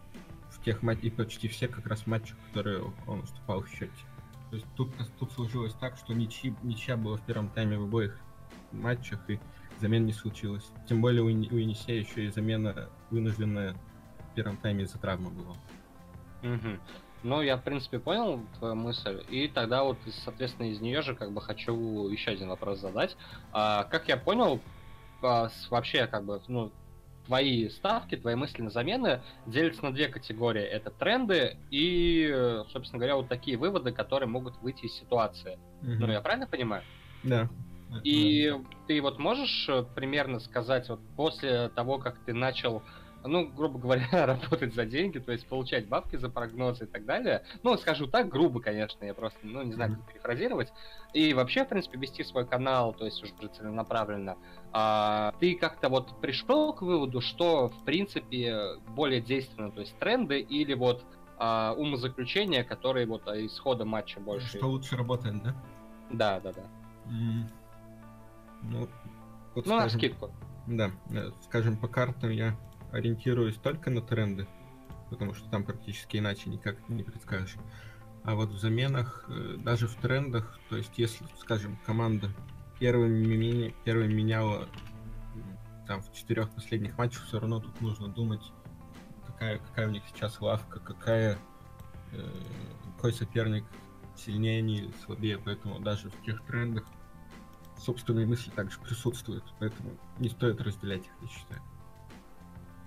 в тех матчах, и почти все как раз матчи, которые он уступал в счете. То есть тут, тут сложилось так, что ничьи, ничья была в первом тайме в обоих матчах, и замен не случилось. Тем более у, у Енисея еще и замена вынужденная в первом тайме из-за травмы была. Мгм. Ну, я, в принципе, понял твою мысль. И тогда вот, соответственно, из нее же как бы хочу еще один вопрос задать. А, как я понял, а, вообще, как бы, ну, твои ставки, твои мысли на замены делятся на две категории. Это тренды и, собственно говоря, вот такие выводы, которые могут выйти из ситуации. Ну, я правильно понимаю? Да. И ты вот можешь э, примерно сказать, вот после того, как ты начал, ну, грубо говоря, работать за деньги, то есть получать бабки за прогнозы и так далее, ну, скажу так, грубо, конечно, я просто, ну, не знаю, как перефразировать, и вообще, в принципе, вести свой канал, то есть уже целенаправленно, а, ты как-то вот пришел к выводу, что, в принципе, более действенно, то есть тренды или вот а, умозаключения, которые вот а, из хода матча больше... Что лучше работает, да? Да, да, да. М, Ну, вот Ну, на скажем, скидку. Да, э, скажем, по картам я ориентируюсь только на тренды, потому что там практически иначе никак не предскажешь. А вот в заменах, э, даже в трендах, то есть если, скажем, команда первыми, первыми меняла там в четырех последних матчах, все равно тут нужно думать, какая, какая у них сейчас лавка, какая, э, какой соперник сильнее или слабее, поэтому даже в тех трендах собственные мысли также присутствуют, поэтому не стоит разделять их, я считаю.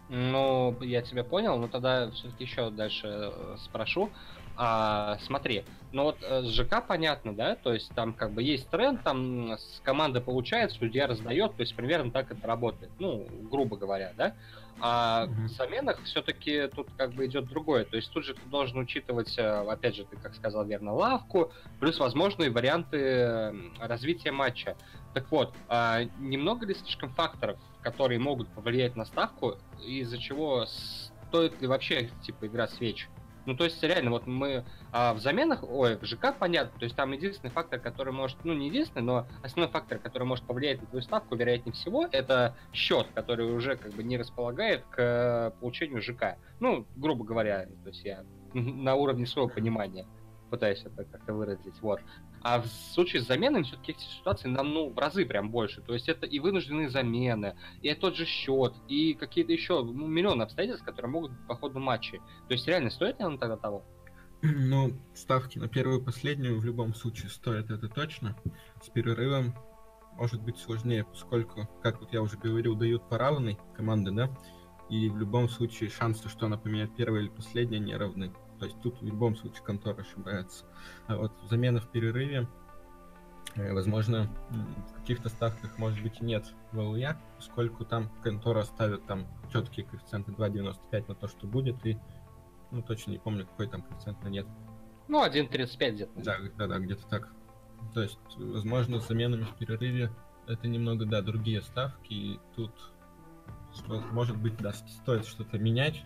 Ну, я тебя понял, но тогда все-таки еще дальше э, спрошу. А, смотри, ну вот э, с ЖК понятно, да, то есть там как бы есть тренд, там с команды получает, судья раздает, то есть примерно так это работает, ну, грубо говоря, да. А Мгм. в заменах все-таки тут как бы идет другое, то есть тут же ты должен учитывать, э, опять же, ты как сказал верно, лавку, плюс возможные варианты развития матча. Так вот, а немного ли слишком факторов, которые могут повлиять на ставку, из-за чего стоит ли вообще типа игра свеч? Ну, то есть, реально, вот мы а в заменах, ой, в ЖК понятно, то есть там единственный фактор, который может, ну, не единственный, но основной фактор, который может повлиять на твою ставку, вероятнее всего, это счет, который уже как бы не располагает к э, получению ЖК. Ну, грубо говоря, то есть я на уровне своего понимания пытаюсь это как-то выразить, вот. А в случае с заменами все-таки эти ситуации нам, ну, в разы прям больше. То есть это и вынужденные замены, и тот же счет, и какие-то еще ну, миллионы обстоятельств, которые могут по ходу матчей. То есть реально стоит ли оно тогда того? Ну, ставки на первую и последнюю в любом случае стоят, это точно. С перерывом может быть сложнее, поскольку, как вот я уже говорил, дают по равной команды, да, и в любом случае шансы, что она поменяет первое или последнее, не равны. То есть тут в любом случае контора ошибается. А вот замена в перерыве, э, возможно, в каких-то ставках, может быть, и нет ВЛЯ, поскольку там контора ставит там четкие коэффициенты 2.95 на то, что будет, и ну, точно не помню, какой там коэффициент на нет. Ну, 1.35 где-то. Да, да, да, где-то так. То есть, возможно, с заменами в перерыве это немного, да, другие ставки, и тут, может быть, да, стоит что-то менять,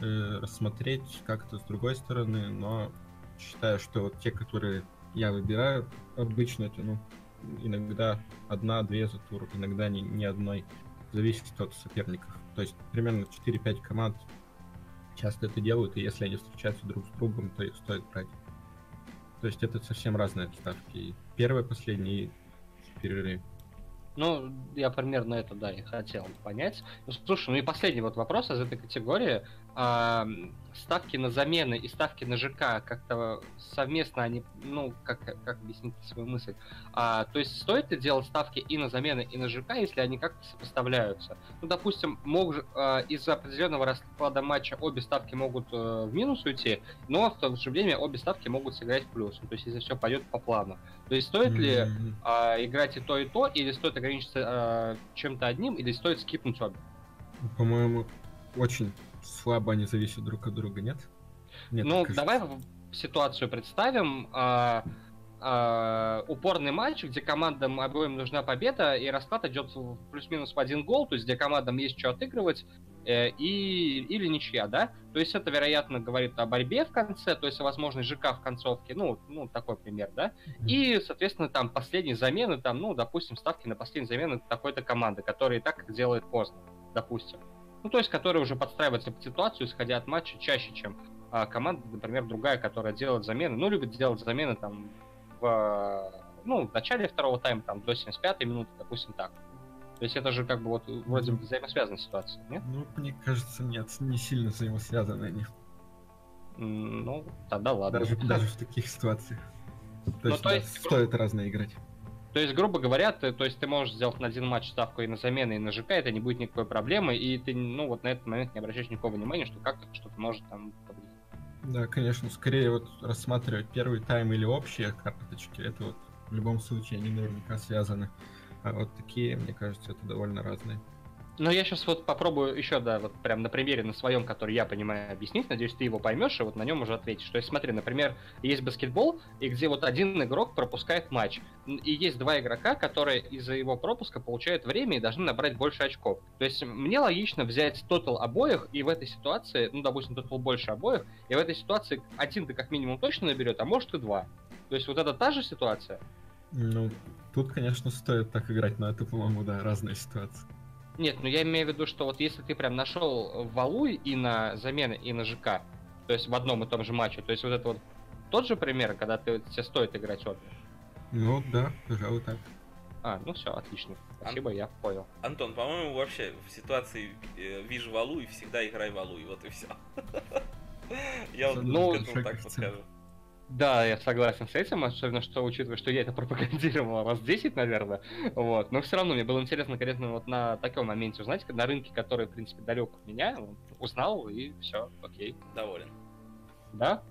э, рассмотреть как-то с другой стороны, но считаю, что вот те, которые я выбираю, обычно это, ну, иногда одна-две за тур, иногда ни, ни одной, зависит от соперников. То есть, примерно 4-5 команд часто это делают, и если они встречаются друг с другом, то их стоит брать. То есть это совсем разные ставки. И Первое, последнее и в перерыве. Ну, я примерно это, да, и хотел понять. Ну, слушай, ну и последний вот вопрос из этой категории. А, ставки на замены и ставки на ЖК как-то совместно они, ну, как, как объяснить свою мысль? А, то есть стоит ли делать ставки и на замены, и на ЖК, если они как-то сопоставляются? Ну, допустим, мог, а, из-за определенного расклада матча обе ставки могут э, в минус уйти, но в то же время обе ставки могут сыграть в плюс. Ну, то есть если все пойдет по плану. То есть стоит ли а, играть и то, и то, или стоит ограничиться а, чем-то одним, или стоит скипнуть обе? По-моему, очень слабо они зависят друг от друга, нет? Мне ну, давай ситуацию представим. а, а, упорный матч, где командам обоим нужна победа, и расклад идет плюс-минус в один гол, то есть где командам есть что отыгрывать, э, и, или ничья, да? То есть это, вероятно, говорит о борьбе в конце, то есть о возможной ЖК в концовке, ну, ну такой пример, да? И, соответственно, там последние замены, там, ну, допустим, ставки на последние замены такой-то команды, которая и так делает поздно, допустим. Ну, то есть, которая уже подстраивается под ситуацию, исходя от матча, чаще, чем а, команда, например, другая, которая делает замены, ну, любит делать замены там в, ну, в начале второго тайма, там, до 75-й минуты, допустим, так. То есть это же как бы вот вроде бы взаимосвязанная ситуация, нет? Ну, мне кажется, нет, не сильно взаимосвязаны они. Ну, тогда ладно. Даже, даже в таких ситуациях. То Ну, то есть, стоит разно играть. То есть, грубо говоря, ты, то есть ты можешь сделать на один матч ставку и на замены, и на ЖК, это не будет никакой проблемы, и ты, ну, вот на этот момент не обращаешь никакого внимания, что как-то что-то может там. Да, конечно, скорее вот рассматривать первый тайм или общие карточки, это вот в любом случае они наверняка связаны. А вот такие, мне кажется, это довольно разные. Но я сейчас вот попробую еще, да, вот прям на примере на своем, который я понимаю, объяснить. Надеюсь, ты его поймешь, и вот на нем уже ответишь. То есть, смотри, например, есть баскетбол, и где вот один игрок пропускает матч. И есть два игрока, которые из-за его пропуска получают время и должны набрать больше очков. То есть мне логично взять тотал обоих, и в этой ситуации, ну, допустим, тотал больше обоих, и в этой ситуации один ты как минимум точно наберет, а может и два. То есть вот это та же ситуация? Ну, тут, конечно, стоит так играть, но это, по-моему, да, разные ситуации. Нет, ну я имею в виду, что вот если ты прям нашел валуй и на замены, и на ЖК, то есть в одном и том же матче, то есть вот это вот тот же пример, когда ты, тебе стоит играть обе. Ну, да, пожалуй, так. А, ну все, отлично. Спасибо, я понял. Антон, по-моему, вообще в ситуации э, вижу валу и всегда играй валу, и вот и все. Я вот Ну, к этому так подскажу. Да, я согласен с этим, особенно что учитывая, что я это пропагандировал раз 10, наверное. Вот. Но все равно мне было интересно, конечно, вот на таком моменте узнать, на рынке, который, в принципе, далек от меня, узнал, и все, окей. Доволен. Да?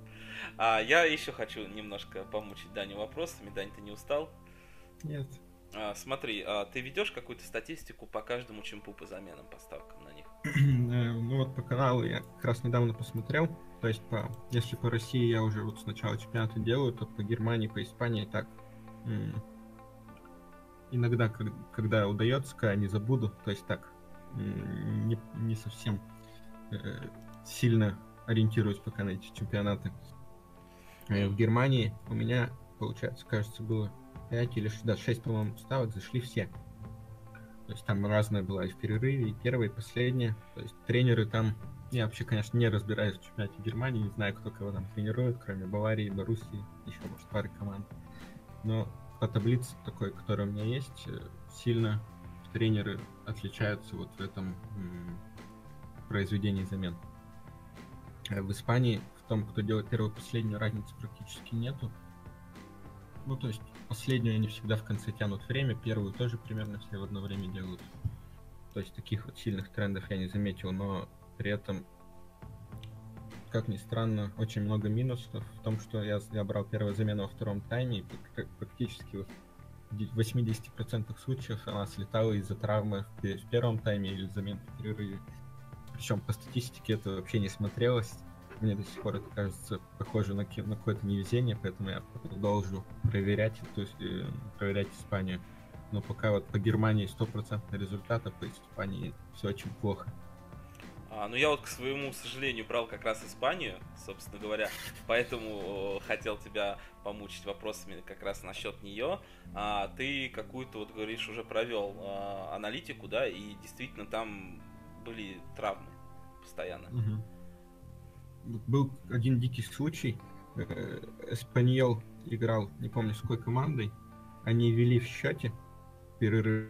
А я еще хочу немножко помучить Даню вопросами. Дань, ты не устал? Нет. А, смотри, а ты ведешь какую-то статистику по каждому чемпу по заменам, поставкам ну вот по каналу я как раз недавно посмотрел. То есть, по, если по России я уже вот с начала чемпионата делаю, то по Германии, по Испании так. Иногда, когда удается, когда не забуду, то есть так, не, не совсем э, сильно ориентируюсь пока на эти чемпионаты. Э, В Германии у меня, получается, кажется, было 5 или 6, да, 6, по-моему, ставок, зашли все. То есть там разная была и в перерыве, и первая, и последняя. То есть тренеры там... Я вообще, конечно, не разбираюсь в чемпионате Германии, не знаю, кто кого там тренирует, кроме Баварии, Боруссии, еще, может, пары команд. Но по таблице такой, которая у меня есть, э, сильно тренеры отличаются вот в этом произведении замен. Э, В Испании в том, кто делает первую последнюю, разницы практически нету. Ну, то есть последнюю они всегда в конце тянут время, первую тоже примерно все в одно время делают. То есть таких вот сильных трендов я не заметил, но при этом, как ни странно, очень много минусов в том, что я, я брал первую замену во втором тайме, и пр- практически в де- 80% случаев она слетала из-за травмы в первом тайме или замен в перерыве. Причем по статистике это вообще не смотрелось. Мне до сих пор это кажется похоже на, на какое-то невезение, поэтому я продолжу проверять, то есть э, проверять Испанию. Но пока вот по Германии стопроцентный результат, а по Испании все очень плохо. А, ну я вот, к своему сожалению, брал как раз Испанию, собственно говоря, поэтому хотел тебя помучить вопросами как раз насчет нее. А, ты какую-то, вот говоришь, уже провел а, аналитику, да, и действительно там были травмы постоянно. Мгм. Был один дикий случай. Э, Эспаньол играл, не помню с какой командой. Они вели в счете в перерыв.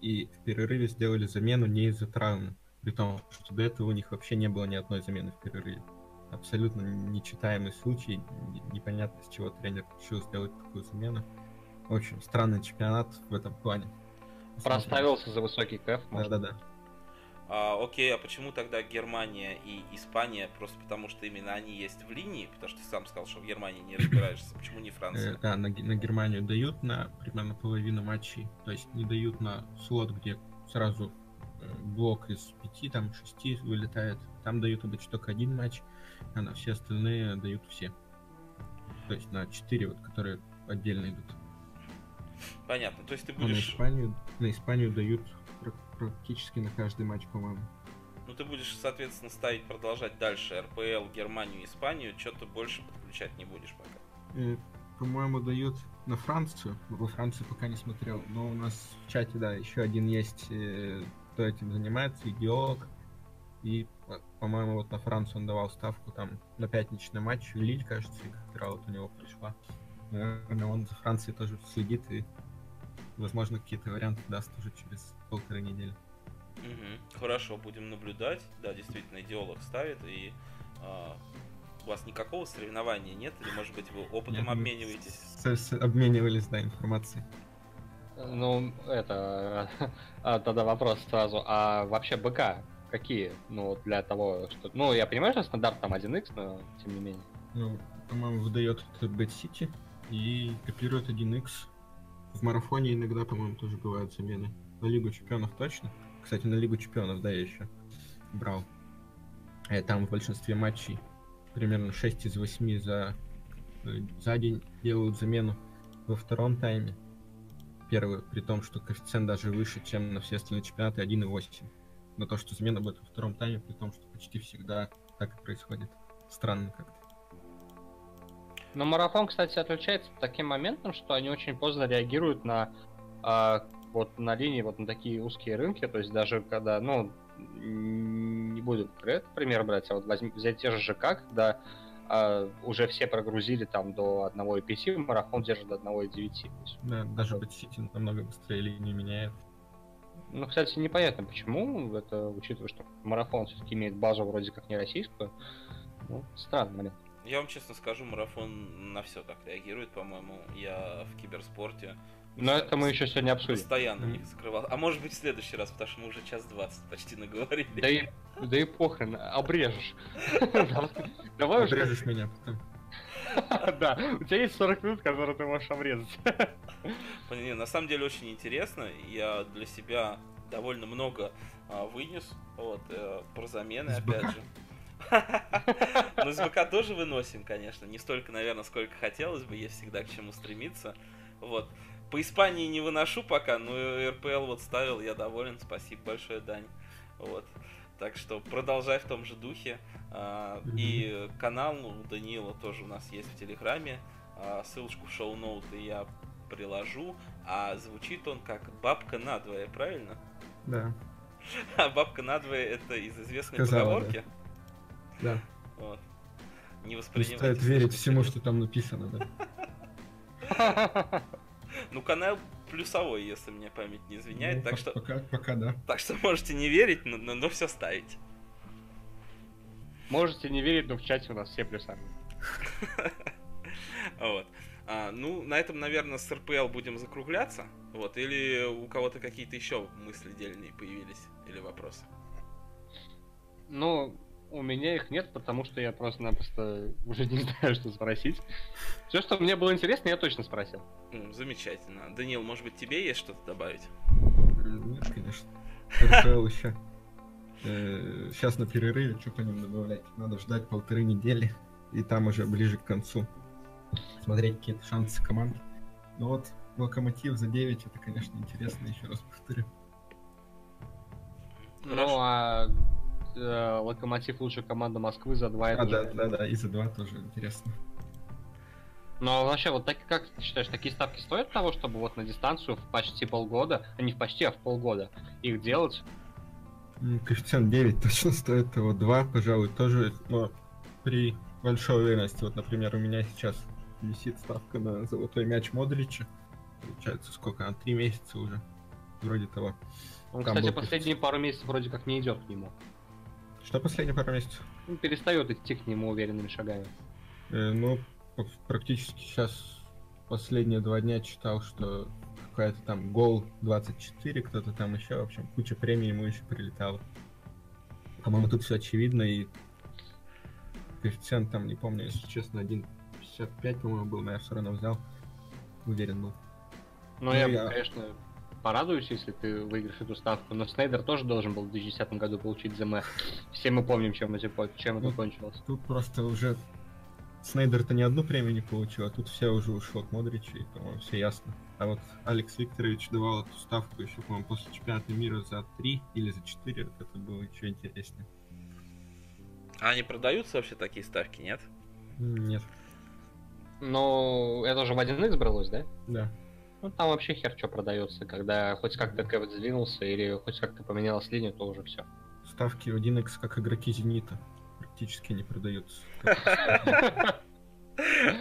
И в перерыве сделали замену не из-за травмы. При том, что до этого у них вообще не было ни одной замены в перерыве. Абсолютно нечитаемый случай. не- Непонятно, с чего тренер решил сделать такую замену. Общем, странный чемпионат в этом плане. Проставился за высокий кэф. Да-да-да. А, окей, а почему тогда Германия и Испания? Просто потому, что именно они есть в линии, потому что ты сам сказал, что в Германии не разбираешься. Почему не Франция? Э, да, на, на Германию дают на примерно половину матчей, то есть не дают на слот, где сразу э, блок из пяти, там шести вылетает. Там дают обычно только один матч, а на все остальные дают все. То есть на четыре, вот, которые отдельно идут. Понятно. То есть ты А на будешь, Испанию, на Испанию дают практически на каждый матч, по-моему. ну ты будешь, соответственно, ставить продолжать дальше РПЛ, Германию, Испанию, что-то больше подключать не будешь пока. Э, по-моему, дают на Францию. Во Франции пока не смотрел. Но у нас в чате, да, еще один есть, э, кто этим занимается. И, по- по-моему, вот на Францию он давал ставку там на пятничный матч. Лиль, кажется, игра вот у него пришла. Наверное, он за Францией тоже следит и, возможно, какие-то варианты даст уже через полторы недели. Мгм. Хорошо, будем наблюдать. Да, действительно, идеолог ставит, и а, у вас никакого соревнования нет? Или, может быть, вы опытом Нет, обмениваетесь? с- с- обменивались, да, информацией. Ну, это... а, Тогда вопрос сразу. А вообще БК какие? Ну, вот для того, что... Ну, я понимаю, что стандарт там 1x, но тем не менее. Ну, по-моему, выдает это Bad City и копирует 1x. В марафоне иногда, по-моему, тоже бывают замены. На Лигу Чемпионов точно. Кстати, на Лигу Чемпионов, да, я еще брал. Э, Там в большинстве матчей примерно 6 из 8 за, э, за день делают замену во втором тайме. Первый, при том, что коэффициент даже выше, чем на все остальные чемпионаты 1,8. На то, что замена будет во втором тайме, при том, что почти всегда так и происходит. Странно как-то. Но марафон, кстати, отличается таким моментом, что они очень поздно реагируют на а, вот на линии, вот на такие узкие рынки. То есть даже когда, ну, не буду конкретно пример брать, а вот возьми, взять те же ЖК, когда а, уже все прогрузили там до 1,5, марафон держит до 1,9. То есть, Да, даже Bad City намного быстрее линию меняет. Ну, кстати, непонятно почему, это учитывая, что марафон все-таки имеет базу вроде как не российскую. Ну, странный момент. Я вам честно скажу, марафон на все так реагирует, по-моему. Я в киберспорте Но это мы еще сегодня обсудим. постоянно их закрывал. А может быть в следующий раз, потому что мы уже час двадцать почти наговорили. Да и, да и похрен, обрежешь. Давай уже Обрежешь меня потом. Да, у тебя есть 40 минут, которые ты можешь обрезать. Не, на самом деле очень интересно. Я для себя довольно много а, вынес. Вот, э, про замены, опять же. Ну, из БК тоже выносим, конечно. Не столько, наверное, сколько хотелось бы. Есть всегда к чему стремиться. Вот. По Испании не выношу пока, но РПЛ вот ставил, я доволен. Спасибо большое, Дань. Вот. Так что продолжай в том же духе. А. И канал ну, у Даниила тоже у нас есть в Телеграме. А, Ссылочку в шоу-ноуты я приложу. А звучит он как бабка надвое, правильно? Да, А бабка надвое это из известной Сказала, поговорки. да. Вот. Не воспринимайте стоит верить всему, что там написано, да. Ну, канал плюсовой, если мне память не изменяет, Ну, так по- что, Пока, пока, да. так что можете не верить, но, но, все ставить. Можете не верить, но в чате у нас все плюсами. Вот. А, ну, на этом, наверное, с РПЛ будем закругляться. Вот. Или у кого-то какие-то еще мысли дельные появились? Или вопросы? Ну, у меня их нет, потому что я просто-напросто уже не знаю, что спросить. Все, что мне было интересно, я точно спросил. Ну, замечательно. Данил, может быть, тебе есть что-то добавить? Нет, конечно. РПЛ еще. Сейчас на перерыве, что по ним добавлять? Надо ждать полторы недели, и там уже ближе к концу смотреть какие-то шансы команд. Ну вот, Локомотив за 9, это, конечно, интересно, еще раз повторю. Ну, а э, Локомотив лучшая команда Москвы за два А, да, да, да, и за 2 тоже интересно. Но вообще, вот так, как ты считаешь, такие ставки стоят того, чтобы вот на дистанцию в почти полгода, а не в почти, а в полгода их делать? Коэффициент 9 точно стоит того, 2, пожалуй, тоже, но при большой уверенности. Вот, например, у меня сейчас висит ставка на золотой мяч Модрича. Получается, сколько? На 3 месяца уже. Вроде того. Он, Там кстати, был последние пару месяцев вроде как не идет к нему. Что последние пару месяцев? Он перестает идти к нему уверенными шагами. Э, ну, практически сейчас последние два дня читал, что какая-то там гол 24, кто-то там еще, в общем, куча премий ему еще прилетало. По-моему, тут все очевидно, и коэффициент там, не помню, если честно, 1.55, по-моему, был, но я все равно взял. Уверен был. Но Ну, я, я- конечно, порадуюсь, если ты выиграешь эту ставку. Но Снайдер тоже должен был в 2010 году получить ЗМ. Все мы помним, чем чем это Ну, кончилось. Тут просто уже Снайдер-то ни одну премию не получил, а тут все уже ушло к Модричу, и, по-моему, все ясно. А вот Алекс Викторович давал эту ставку еще, по-моему, после чемпионата мира за 3 или за 4, вот это было еще интереснее. А они продаются вообще такие ставки, нет? Нет, Но это же в 1x бралось, да? да. Ну там вообще хер что продается, когда хоть как-то кэп сдвинулся или хоть как-то поменялась линия, то уже все. Ставки в 1x как игроки Зенита практически не продаются.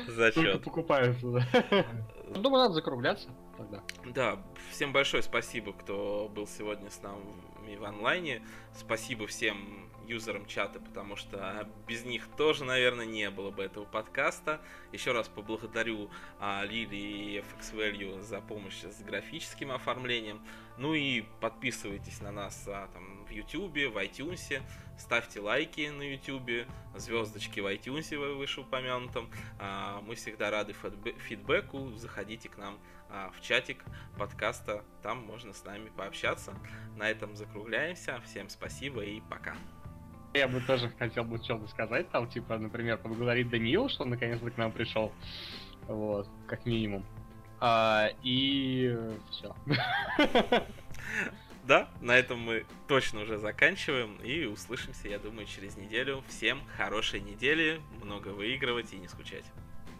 Зачет. покупаются, да. Думаю, надо закругляться тогда. Да, всем большое спасибо, кто был сегодня с нами в онлайне. Спасибо всем юзерам чата, потому что без них тоже, наверное, не было бы этого подкаста. Еще раз поблагодарю а, Лили и FX Value за помощь с графическим оформлением. Ну и подписывайтесь на нас а, там, в YouTube, в iTunes, ставьте лайки на YouTube, звездочки в iTunes в вышеупомянутом. А, мы всегда рады фидбэ- фидбэку. Заходите к нам а, в чатик подкаста, там можно с нами пообщаться. На этом закругляемся. Всем спасибо и пока. Я бы тоже хотел бы что-то сказать, там, типа, например, поблагодарить Даниила, что он наконец-то к нам пришел. Вот, как минимум. А, и все. Да, на этом мы точно уже заканчиваем и услышимся, я думаю, через неделю. Всем хорошей недели, много выигрывать и не скучать.